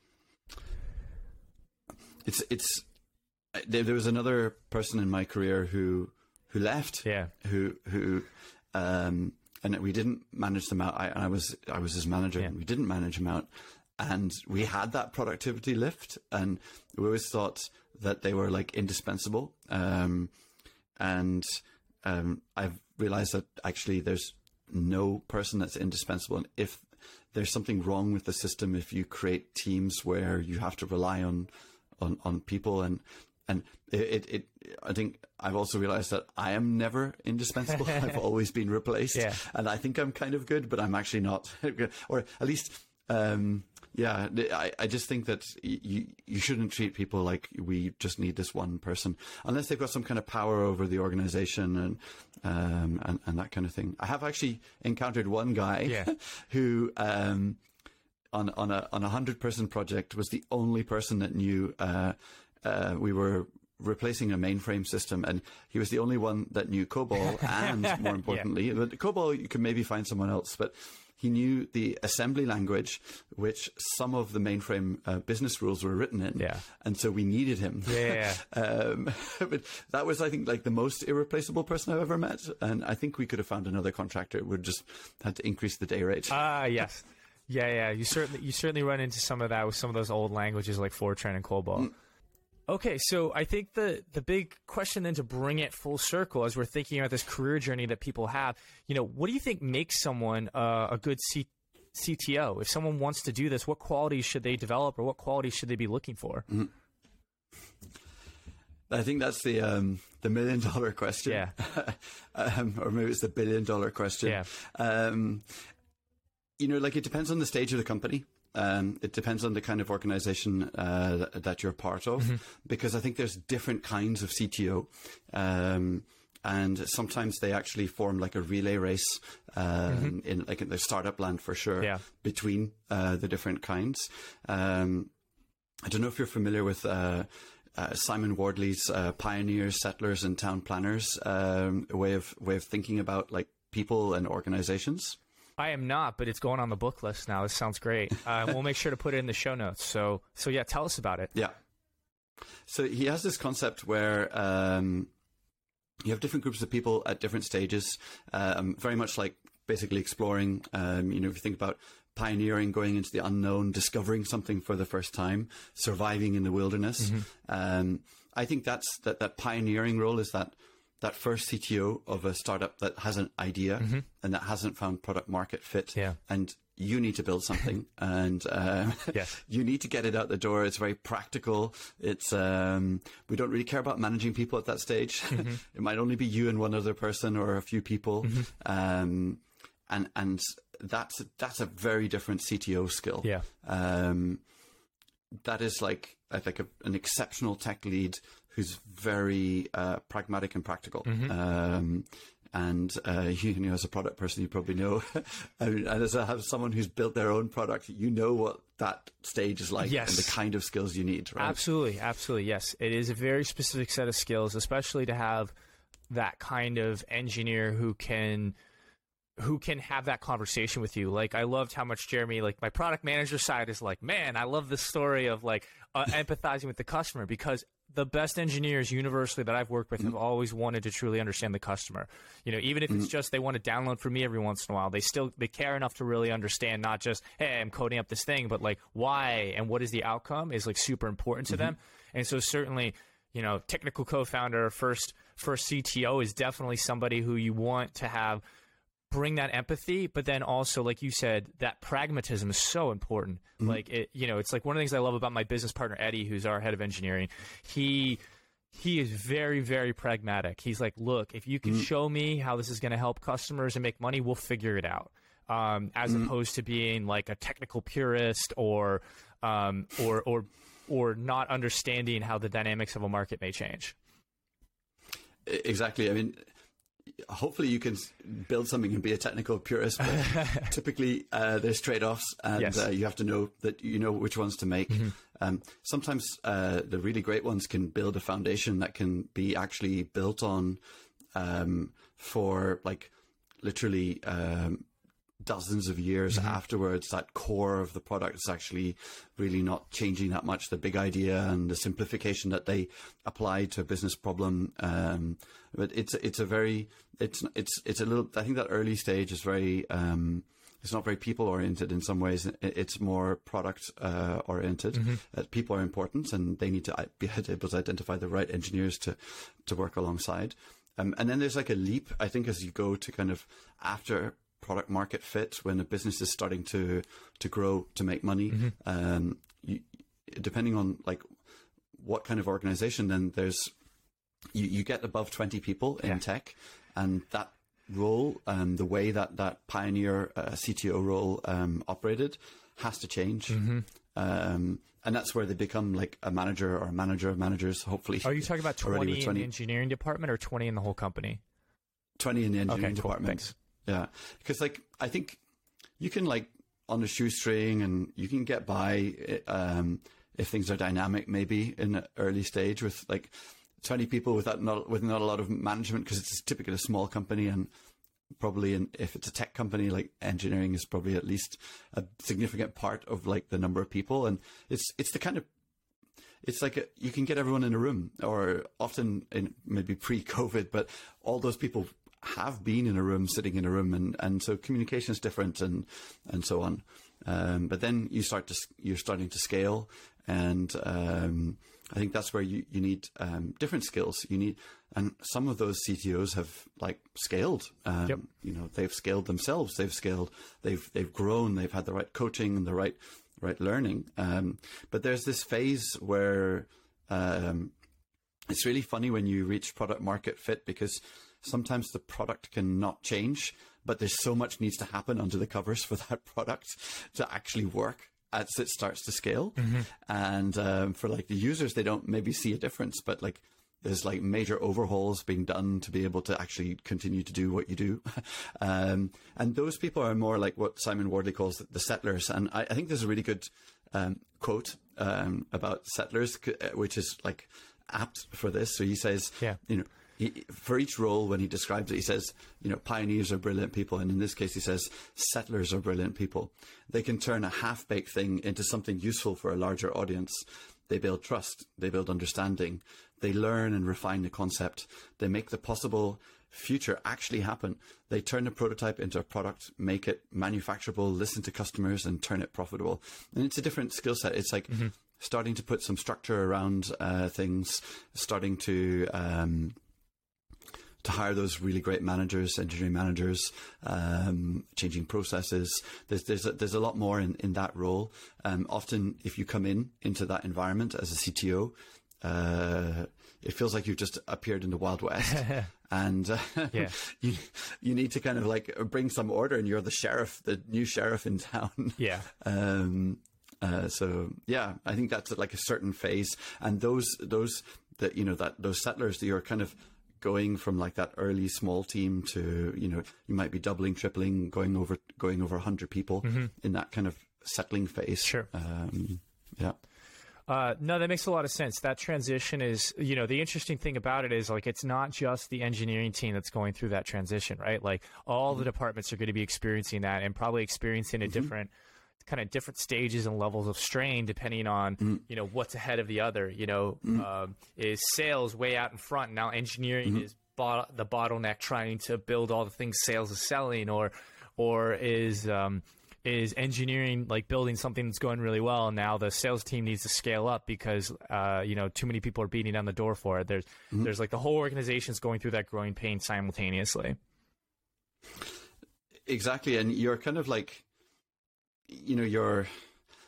it's it's there, there was another person in my career who who left, Yeah. who who um, and we didn't manage them out. I, I was I was his manager, Yeah. and we didn't manage him out, and we had that productivity lift, and we always thought that they were like indispensable. Um, and um, I've realized that actually there's no person that's indispensable. And if there's something wrong with the system, if you create teams where you have to rely on on, on people and and it, it, it, I think I've also realized that I am never indispensable. I've always been replaced, Yeah. and I think I'm kind of good, but I'm actually not, or at least, um, yeah. I, I just think that you you shouldn't treat people like we just need this one person, unless they've got some kind of power over the organization and um, and and that kind of thing. I have actually encountered one guy Yeah. who. Um, on on a on a hundred person project was the only person that knew uh, uh, we were replacing a mainframe system, and he was the only one that knew COBOL, and more importantly, but COBOL you can maybe find someone else, but he knew the assembly language, which some of the mainframe uh, business rules were written in, Yeah. and so we needed him. Yeah. Um, but that was, I think, like the most irreplaceable person I've ever met, and I think we could have found another contractor. Would just had to increase the day rate. Ah, yes. Yeah, yeah. You certainly you certainly run into some of that with some of those old languages like Fortran and COBOL. Okay, so I think the the big question then to bring it full circle as we're thinking about this career journey that people have, you know, what do you think makes someone uh, a good C- CTO? If someone wants to do this, what qualities should they develop or what qualities should they be looking for? I think that's the um, the million dollar question. Yeah. um, or maybe it's the billion dollar question. Yeah. Um, you know, like it depends on the stage of the company. Um, it depends on the kind of organization uh, that, you're part of, because I think there's different kinds of CTO. Um, and sometimes they actually form like a relay race um, in like in the startup land for sure Yeah. between uh, the different kinds. Um, I don't know if you're familiar with uh, uh, Simon Wardley's uh, pioneers, settlers, and town planners um, way of way of thinking about like people and organizations. I am not, but it's going on the book list now. This sounds great. Uh, we'll make sure to put it in the show notes. So, so yeah, tell us about it. Yeah. So he has this concept where um, you have different groups of people at different stages, um, very much like basically exploring. Um, you know, if you think about pioneering, going into the unknown, discovering something for the first time, surviving in the wilderness. Um, I think that's that that pioneering role is that that first CTO of a startup that has an idea and that hasn't found product market fit. Yeah. And you need to build something and um, Yes. you need to get it out the door. It's very practical. It's um, we don't really care about managing people at that stage. it might only be you and one other person or a few people, um, and and that's that's a very different CTO skill. Yeah. Um, that is like I think a, an exceptional tech lead who's very uh, pragmatic and practical. Um, and uh, you know, as a product person, you probably know, I mean, and as a, someone who's built their own product, you know what that stage is like Yes. and the kind of skills you need. Right? Absolutely, absolutely. Yes, it is a very specific set of skills, especially to have that kind of engineer who can who can have that conversation with you. Like I loved how much Jeremy, like my product manager side is like, man, I love this story of like uh, empathizing with the customer because the best engineers universally that I've worked with have mm-hmm. always wanted to truly understand the customer. You know, even if it's mm-hmm. just they want to download from me every once in a while, they still they care enough to really understand not just hey, I'm coding up this thing, but like why and what is the outcome is like super important to mm-hmm. them. And so certainly, you know, technical co-founder, first first CTO is definitely somebody who you want to have bring that empathy, but then also, like you said, that pragmatism is so important. Like it, you know, it's like one of the things I love about my business partner Eddie, who's our head of engineering. He he is very very pragmatic. He's like, look, if you can show me how this is going to help customers and make money, we'll figure it out. Um, as opposed to being like a technical purist or um, or or or not understanding how the dynamics of a market may change. Exactly. I mean, hopefully you can build something and be a technical purist, but typically uh, there's trade-offs, and Yes. uh, you have to know that you know which ones to make. Um, sometimes uh, the really great ones can build a foundation that can be actually built on um, for like literally um, dozens of years afterwards, that core of the product is actually really not changing that much. The big idea and the simplification that they apply to a business problem, um, but it's it's a very it's it's it's a little. I think that early stage is very. Um, it's not very people oriented in some ways. It's more product uh, oriented. Uh, people are important, and they need to be able to identify the right engineers to to work alongside. Um, and then there's like a leap, I think, as you go to kind of after product market fit, when a business is starting to to grow to make money. Um, you, depending on like what kind of organization, then there's you, you get above 20 people in Yeah. tech, and that role and the way that that pioneer uh, CTO role um, operated has to change. Um, and that's where they become like a manager or a manager of managers, hopefully. Are you talking about already 20 in the engineering department or 20 in the whole company? 20 in the engineering Okay, cool. department. Thanks. Yeah. Because, like, I think you can, like, on a shoestring and you can get by um, if things are dynamic, maybe in an early stage with, like, 20 people without not, with not a lot of management because it's typically a small company and probably in, if it's a tech company like engineering is probably at least a significant part of like the number of people and it's it's the kind of it's like a, you can get everyone in a room, or often in maybe pre-COVID, but all those people have been in a room, sitting in a room, and, and so communication is different, and and so on. Um, but then you start to you're starting to scale, and um, I think that's where you you need um, different skills. You need, and some of those CTOs have like scaled. Um, Yep. You know, they've scaled themselves. They've scaled. They've they've grown. They've had the right coaching and the right right learning. Um, but there's this phase where um, it's really funny when you reach product market fit because sometimes the product can not change, but there's so much needs to happen under the covers for that product to actually work as it starts to scale. And um, for like the users, they don't maybe see a difference, but like there's like major overhauls being done to be able to actually continue to do what you do. um, and those people are more like what Simon Wardley calls the settlers. And I, I think there's a really good um, quote um, about settlers, uh, which is like apt for this. So he says, yeah. you know, he, for each role, when he describes it, he says, you know, pioneers are brilliant people. And in this case, he says, settlers are brilliant people. They can turn a half baked thing into something useful for a larger audience. They build trust, they build understanding, they learn and refine the concept, they make the possible future actually happen. They turn the prototype into a product, make it manufacturable, listen to customers, and turn it profitable. And it's a different skill set. It's like mm-hmm. starting to put some structure around uh, things, starting to um, to hire those really great managers, engineering managers, um, changing processes. There's there's a, there's a lot more in, in that role. Um, often, if you come in into that environment as a CTO, uh, it feels like you've just appeared in the Wild West, and uh, yeah. you you need to kind of like bring some order, and you're the sheriff, the new sheriff in town. Yeah. Um, uh, so yeah, I think that's like a certain phase, and those those that you know that those settlers that you're kind of going from like that early small team to you know you might be doubling tripling going over going over 100 people mm-hmm. in that kind of settling phase sure um, yeah uh, no, that makes a lot of sense. That transition is, you know, the interesting thing about it is like it's not just the engineering team that's going through that transition, right? Like all mm-hmm. the departments are going to be experiencing that and probably experiencing a mm-hmm. different kind of different stages and levels of strain depending on mm. you know what's ahead of the other. You know, mm. um, is sales way out in front now? Engineering mm-hmm. is bo- the bottleneck trying to build all the things sales is selling, or or is um, is engineering like building something that's going really well and now the sales team needs to scale up because uh, you know too many people are beating down the door for it there's mm-hmm. there's like the whole organization is going through that growing pain simultaneously exactly and you're kind of like you know your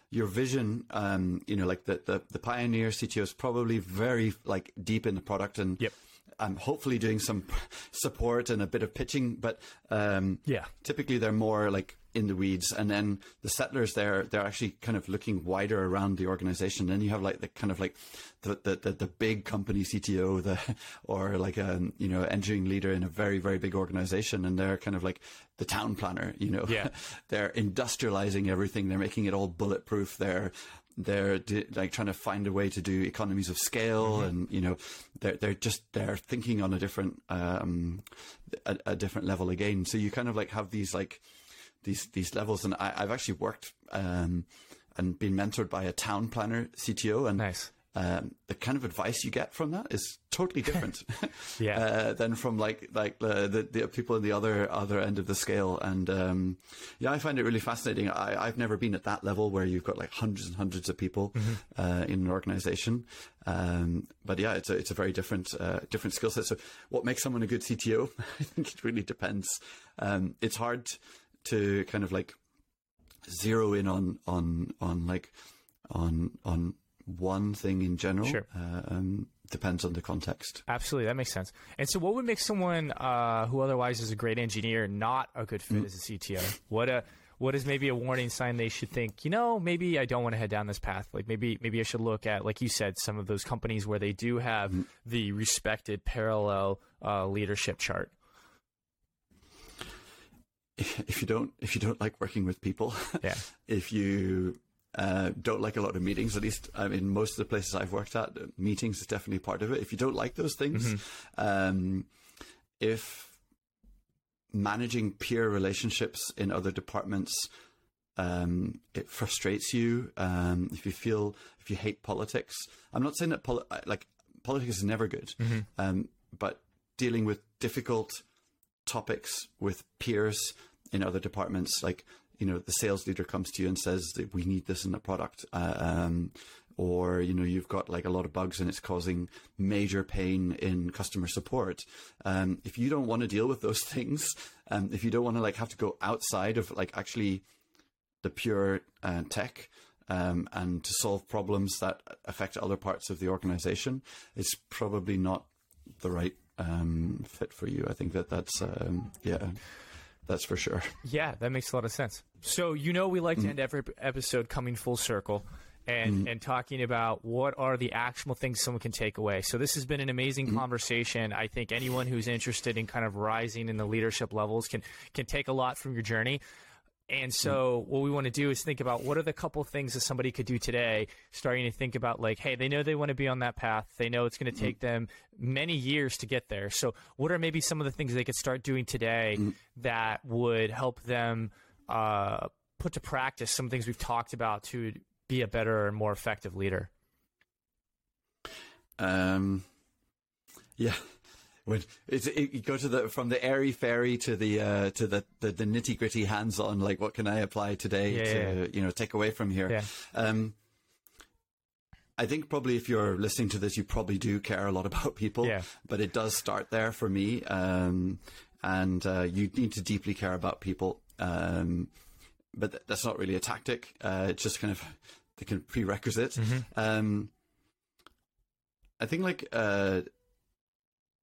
your vision um you know like the the, the pioneer cto is probably very like deep in the product and yep. I'm hopefully doing some support and a bit of pitching, but um, yeah, typically they're more like in the weeds. And then the settlers there, they're actually kind of looking wider around the organization. Then you have like the kind of like the, the, the, the big company CTO, the, or like a, you know, engineering leader in a very, very big organization. And they're kind of like the town planner, you know, yeah. they're industrializing everything. They're making it all bulletproof. They're, they're like trying to find a way to do economies of scale, mm-hmm. and you know, they're they're just they're thinking on a different um, a, a, different level again. So you kind of like have these like these these levels, and I, have actually worked um, and been mentored by a town planner CTO, and nice. Um, the kind of advice you get from that is totally different, yeah, uh, than from like like the, the, the people in the other other end of the scale. And um, yeah, I find it really fascinating. I, have never been at that level where you've got like hundreds and hundreds of people mm-hmm. uh, in an organization. Um, but yeah, it's a it's a very different uh, different skill set. So, what makes someone a good CTO? I think it really depends. Um, it's hard to kind of like zero in on on on like on on one thing in general. Sure. Uh, um, depends on the context. Absolutely, that makes sense. And so, what would make someone uh, who otherwise is a great engineer not a good fit mm. as a CTO? What a what is maybe a warning sign they should think? You know, maybe I don't want to head down this path. Like maybe maybe I should look at, like you said, some of those companies where they do have mm. the respected parallel uh, leadership chart. If you don't, if you don't like working with people, yeah. if you uh, don't like a lot of meetings. At least, I mean, most of the places I've worked at, meetings is definitely part of it. If you don't like those things, mm-hmm. um, if managing peer relationships in other departments um, it frustrates you, um, if you feel if you hate politics, I'm not saying that poli- like politics is never good, mm-hmm. Um, but dealing with difficult topics with peers in other departments, like you know the sales leader comes to you and says that we need this in the product uh, um, or you know you've got like a lot of bugs and it's causing major pain in customer support. Um, if you don't want to deal with those things um, if you don't want to like have to go outside of like actually the pure uh, tech um, and to solve problems that affect other parts of the organization it's probably not the right um, fit for you i think that that's um, yeah that's for sure. Yeah, that makes a lot of sense. So, you know, we like to mm. end every episode coming full circle. and and talking about what are the actual things someone can take away. So this has been an amazing conversation. I think anyone who's interested in kind of rising in the leadership levels can can take a lot from your journey. And so what we want to do is think about what are the couple things that somebody could do today, starting to think about like, hey, they know they want to be on that path. They know it's going to take them many years to get there. So what are maybe some of the things they could start doing today that would help them uh, put to practice some things we've talked about to be a better and more effective leader? Um, yeah. When it's, it, you go to the from the airy fairy to the uh, to the, the, the nitty gritty hands on like what can I apply today Yeah, to yeah. you know take away from here. Yeah. Um, I think probably if you're listening to this, you probably do care a lot about people. Yeah. But it does start there for me, um, and uh, you need to deeply care about people. Um, but th- that's not really a tactic. Uh, it's just kind of the kind of prerequisite. Um, I think like uh,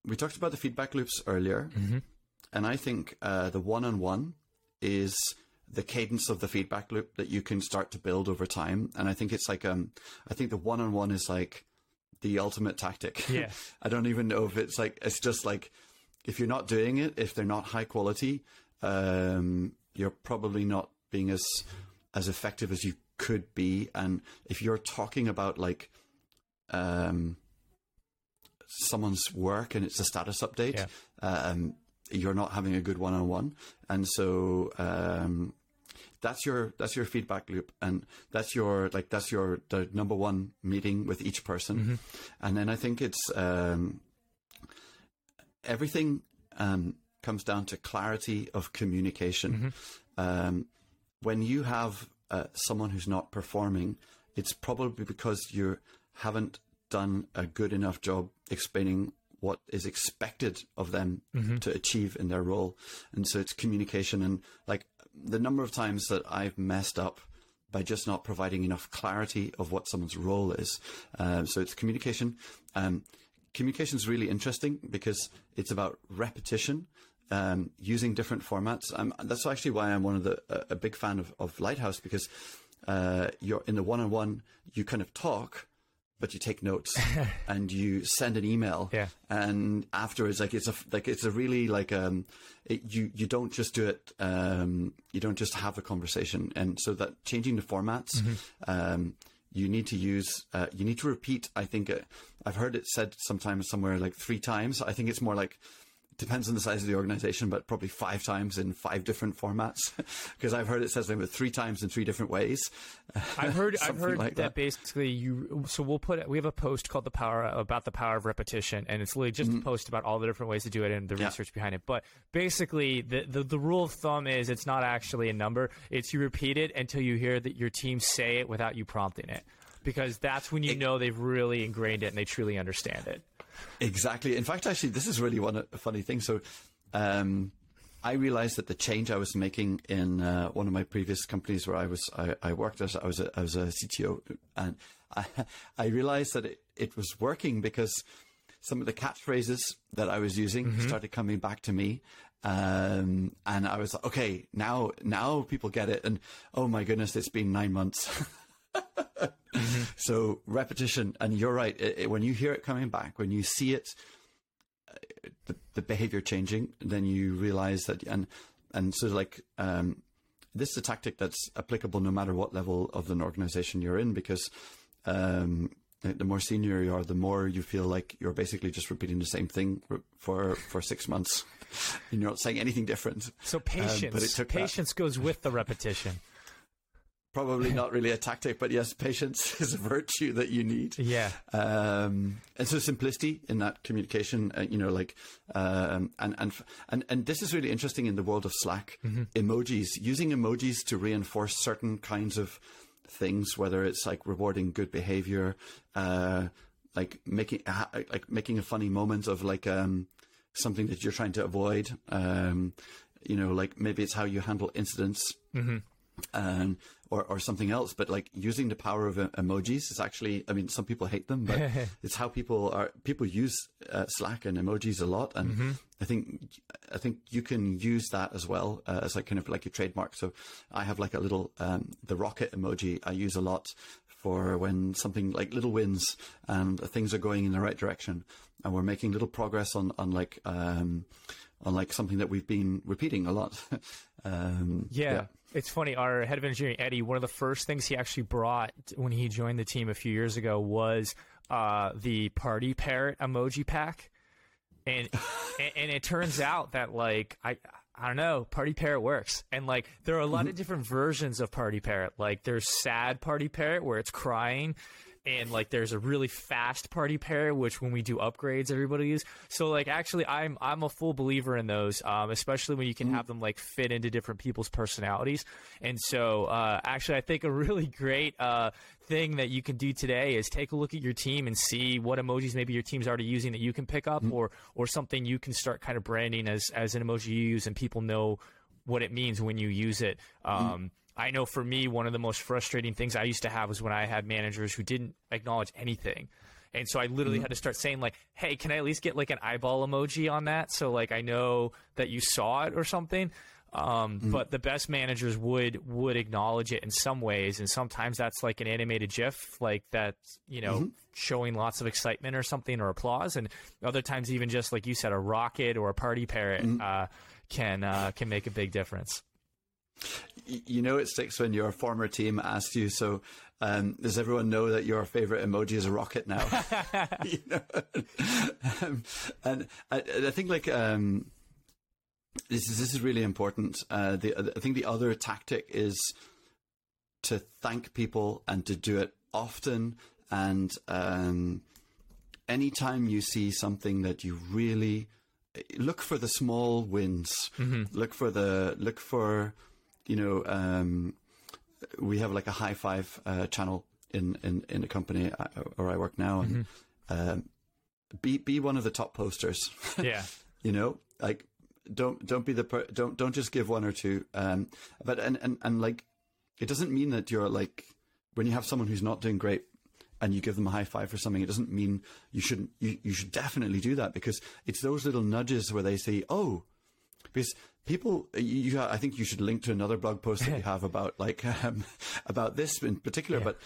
we talked about the feedback loops earlier, and I think uh, the one-on-one is the cadence of the feedback loop that you can start to build over time. And I think it's like um, I think the one-on-one is like the ultimate tactic. Yeah. I don't even know if it's like it's just like if you're not doing it, if they're not high quality, um, you're probably not being as as effective as you could be. And if you're talking about like um, someone's work and it's a status update, Yeah. um, you're not having a good one-on-one, and so um, that's your that's your feedback loop, and that's your like that's your the number one meeting with each person, and then I think it's um, everything um, comes down to clarity of communication. Um, when you have uh, someone who's not performing, it's probably because you haven't done a good enough job explaining what is expected of them to achieve in their role. And so it's communication and like the number of times that I've messed up by just not providing enough clarity of what someone's role is. Um, so it's communication. Um, communication is really interesting because it's about repetition, um, using different formats. Um, that's actually why I'm one of the a, a big fan of, of Lighthouse because uh, you're in the one-on-one, you kind of talk, but you take notes and you send an email. Yeah. And afterwards, like it's a like it's a really like um, it, you you don't just do it. Um, you don't just have a conversation, and so that changing the formats. Um, you need to use uh, you need to repeat i think uh, i've heard it said sometimes somewhere like three times i think it's more like depends on the size of the organization but probably five times in five different formats because i've heard it says like three times in three different ways I've heard I've heard like that. that. basically you so we'll put we have a post called the power about the power of repetition and it's literally just a post about all the different ways to do it and the Mm-hmm. Yeah. research behind it. But basically the, the the rule of thumb is it's not actually a number. It's you repeat it until you hear that your team say it without you prompting it. Because that's when you know they've really ingrained it and they truly understand it. Exactly. In fact, actually, this is really one a funny thing. So, um, I realized that the change I was making in uh, one of my previous companies where I was I, I worked as I was a, I was a CTO, and I, I realized that it, it was working because some of the catchphrases that I was using started coming back to me. Um, and I was like, okay, now, now people get it. And oh my goodness, it's been nine months. So repetition, and you're right. It, it- when you hear it coming back, when you see it, uh, the, the behavior changing, then you realize that, and and so like um, this is a tactic that's applicable no matter what level of an organization you're in, because um, the more senior you are, the more you feel like you're basically just repeating the same thing for for, six months, and you're not saying anything different. So Um, patience but it took that. patience goes with the repetition. Probably not really a tactic, but yes, patience is a virtue that you need. Yeah. um, and so simplicity in that communication, uh, you know, like, um, and, and, and, and this is really interesting in the world of Slack, emojis, using emojis to reinforce certain kinds of things, whether it's like rewarding good behavior, uh, like making, like making a funny moment of like, um, something that you're trying to avoid, um, you know, like maybe it's how you handle incidents um, or, or something else. But like using the power of uh, emojis is actually, I mean, some people hate them, but it's how people are, people use uh, Slack and emojis a lot. And I think I think you can use that as well uh, as like kind of like a trademark. So I have like a little um, the rocket emoji I use a lot for when something like little wins and things are going in the right direction and we're making little progress on on like um, on like something that we've been repeating a lot. um, yeah. yeah. It's funny. Our head of engineering, Eddie, one of the first things he actually brought when he joined the team a few years ago was uh, the party parrot emoji pack, and, and and it turns out that like I I don't know, Party Parrot works. And like there are a lot of mm-hmm. different versions of Party Parrot. Like there's sad Party Parrot where it's crying and like there's a really fast party pair which when we do upgrades everybody uses so like actually i'm i'm a full believer in those um, especially when you can mm-hmm. have them like fit into different people's personalities and so uh, actually i think a really great uh, thing that you can do today is take a look at your team and see what emojis maybe your team's already using that you can pick up, mm-hmm. or or something you can start kind of branding as as an emoji you use, and people know what it means when you use it. Mm-hmm. Um, mm-hmm. I know for me, one of the most frustrating things I used to have was when I had managers who didn't acknowledge anything. And so I literally mm-hmm. had to start saying like, "Hey, can I at least get like an eyeball emoji on that so like I know that you saw it or something?" Um, mm. But the best managers would would acknowledge it in some ways, and sometimes that's like an animated GIF, like that you know mm-hmm. showing lots of excitement or something or applause, and other times even just like you said, a rocket or a party parrot mm. uh, can uh, can make a big difference. You know, it sticks when your former team asks you, so um, does everyone know that your favorite emoji is a rocket now? you know? um, and I, I, think like um, this is this is really important. Uh, the, I think the other tactic is to thank people and to do it often. And um, anytime you see something that you really look for the small wins, mm-hmm. look for the look for you know um, we have like a high five uh, channel in in in a company uh, where I work now, and mm-hmm. um, be be one of the top posters. Yeah, you know, like don't don't be the per- don't don't just give one or two. Um, but and, and and like it doesn't mean that you're like when you have someone who's not doing great and you give them a high five for something, it doesn't mean you shouldn't. You, you should definitely do that because it's those little nudges where they say, "Oh," because people. You, I think you should link to another blog post that you have about like um, about this in particular, yeah. but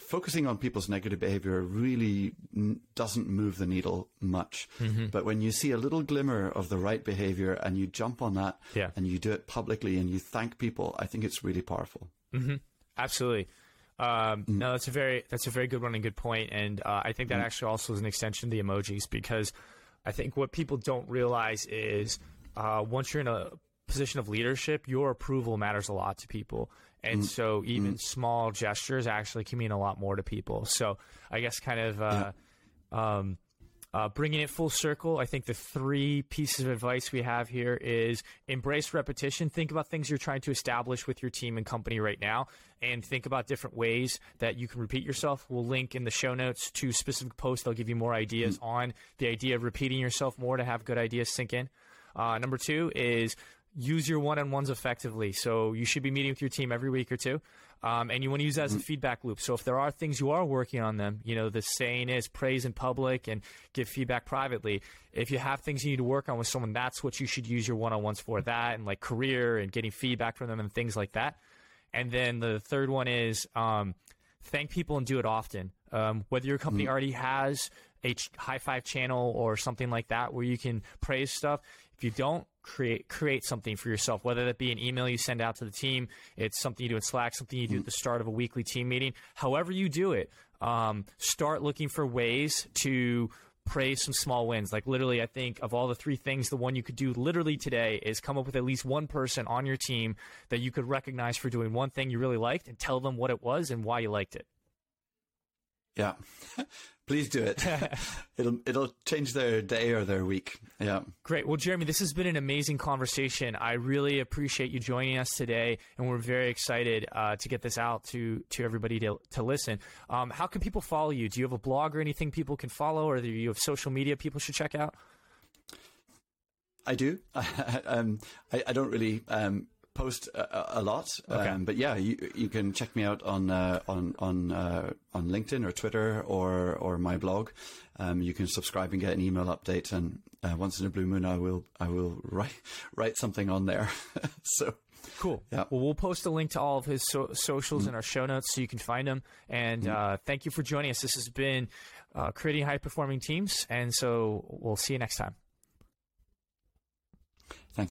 focusing on people's negative behavior really n- doesn't move the needle much. Mm-hmm. But when you see a little glimmer of the right behavior and you jump on that yeah. and you do it publicly and you thank people, I think it's really powerful. Mm-hmm. Absolutely. Um, mm-hmm. No, that's a very that's a very good one and good point. and uh, I think that mm-hmm. actually also is an extension of the emojis because I think what people don't realize is uh, once you're in a position of leadership, your approval matters a lot to people. And mm. so even mm. small gestures actually can mean a lot more to people. So I guess kind of uh, yeah. um, uh, bringing it full circle, I think the three pieces of advice we have here is embrace repetition. Think about things you're trying to establish with your team and company right now, and think about different ways that you can repeat yourself. We'll link in the show notes to specific posts. They'll give you more ideas mm. on the idea of repeating yourself more to have good ideas sink in. Uh, number two is use your one-on-ones effectively. So you should be meeting with your team every week or two. Um, and you want to use that as a mm-hmm. feedback loop. So if there are things you are working on them, you know, the saying is praise in public and give feedback privately. If you have things you need to work on with someone, that's what you should use your one-on-ones for that and like career and getting feedback from them and things like that. And then the third one is um, thank people and do it often. Um, whether your company mm-hmm. already has a high five channel or something like that where you can praise stuff. If you don't create create something for yourself, whether that be an email you send out to the team, it's something you do in Slack, something you do at the start of a weekly team meeting. However you do it, um, start looking for ways to praise some small wins. Like literally, I think of all the three things, the one you could do literally today is come up with at least one person on your team that you could recognize for doing one thing you really liked and tell them what it was and why you liked it. Yeah. Please do it. it'll it'll change their day or their week. Yeah. Great. Well, Jeremy, this has been an amazing conversation. I really appreciate you joining us today, and we're very excited uh, to get this out to to everybody to to listen. Um, how can people follow you? Do you have a blog or anything people can follow, or do you have social media people should check out? I do. um, I, I, don't really um, post a, a lot. Okay. Um, but yeah, you you can check me out on uh, on on uh, on LinkedIn or Twitter or or my blog. Um, you can subscribe and get an email update, and uh, once in a blue moon, I will I will write write something on there. so. Cool. Yeah. Well, we'll post a link to all of his so- socials in our show notes so you can find him. And uh, thank you for joining us. This has been uh, creating high performing teams. And so we'll see you next time.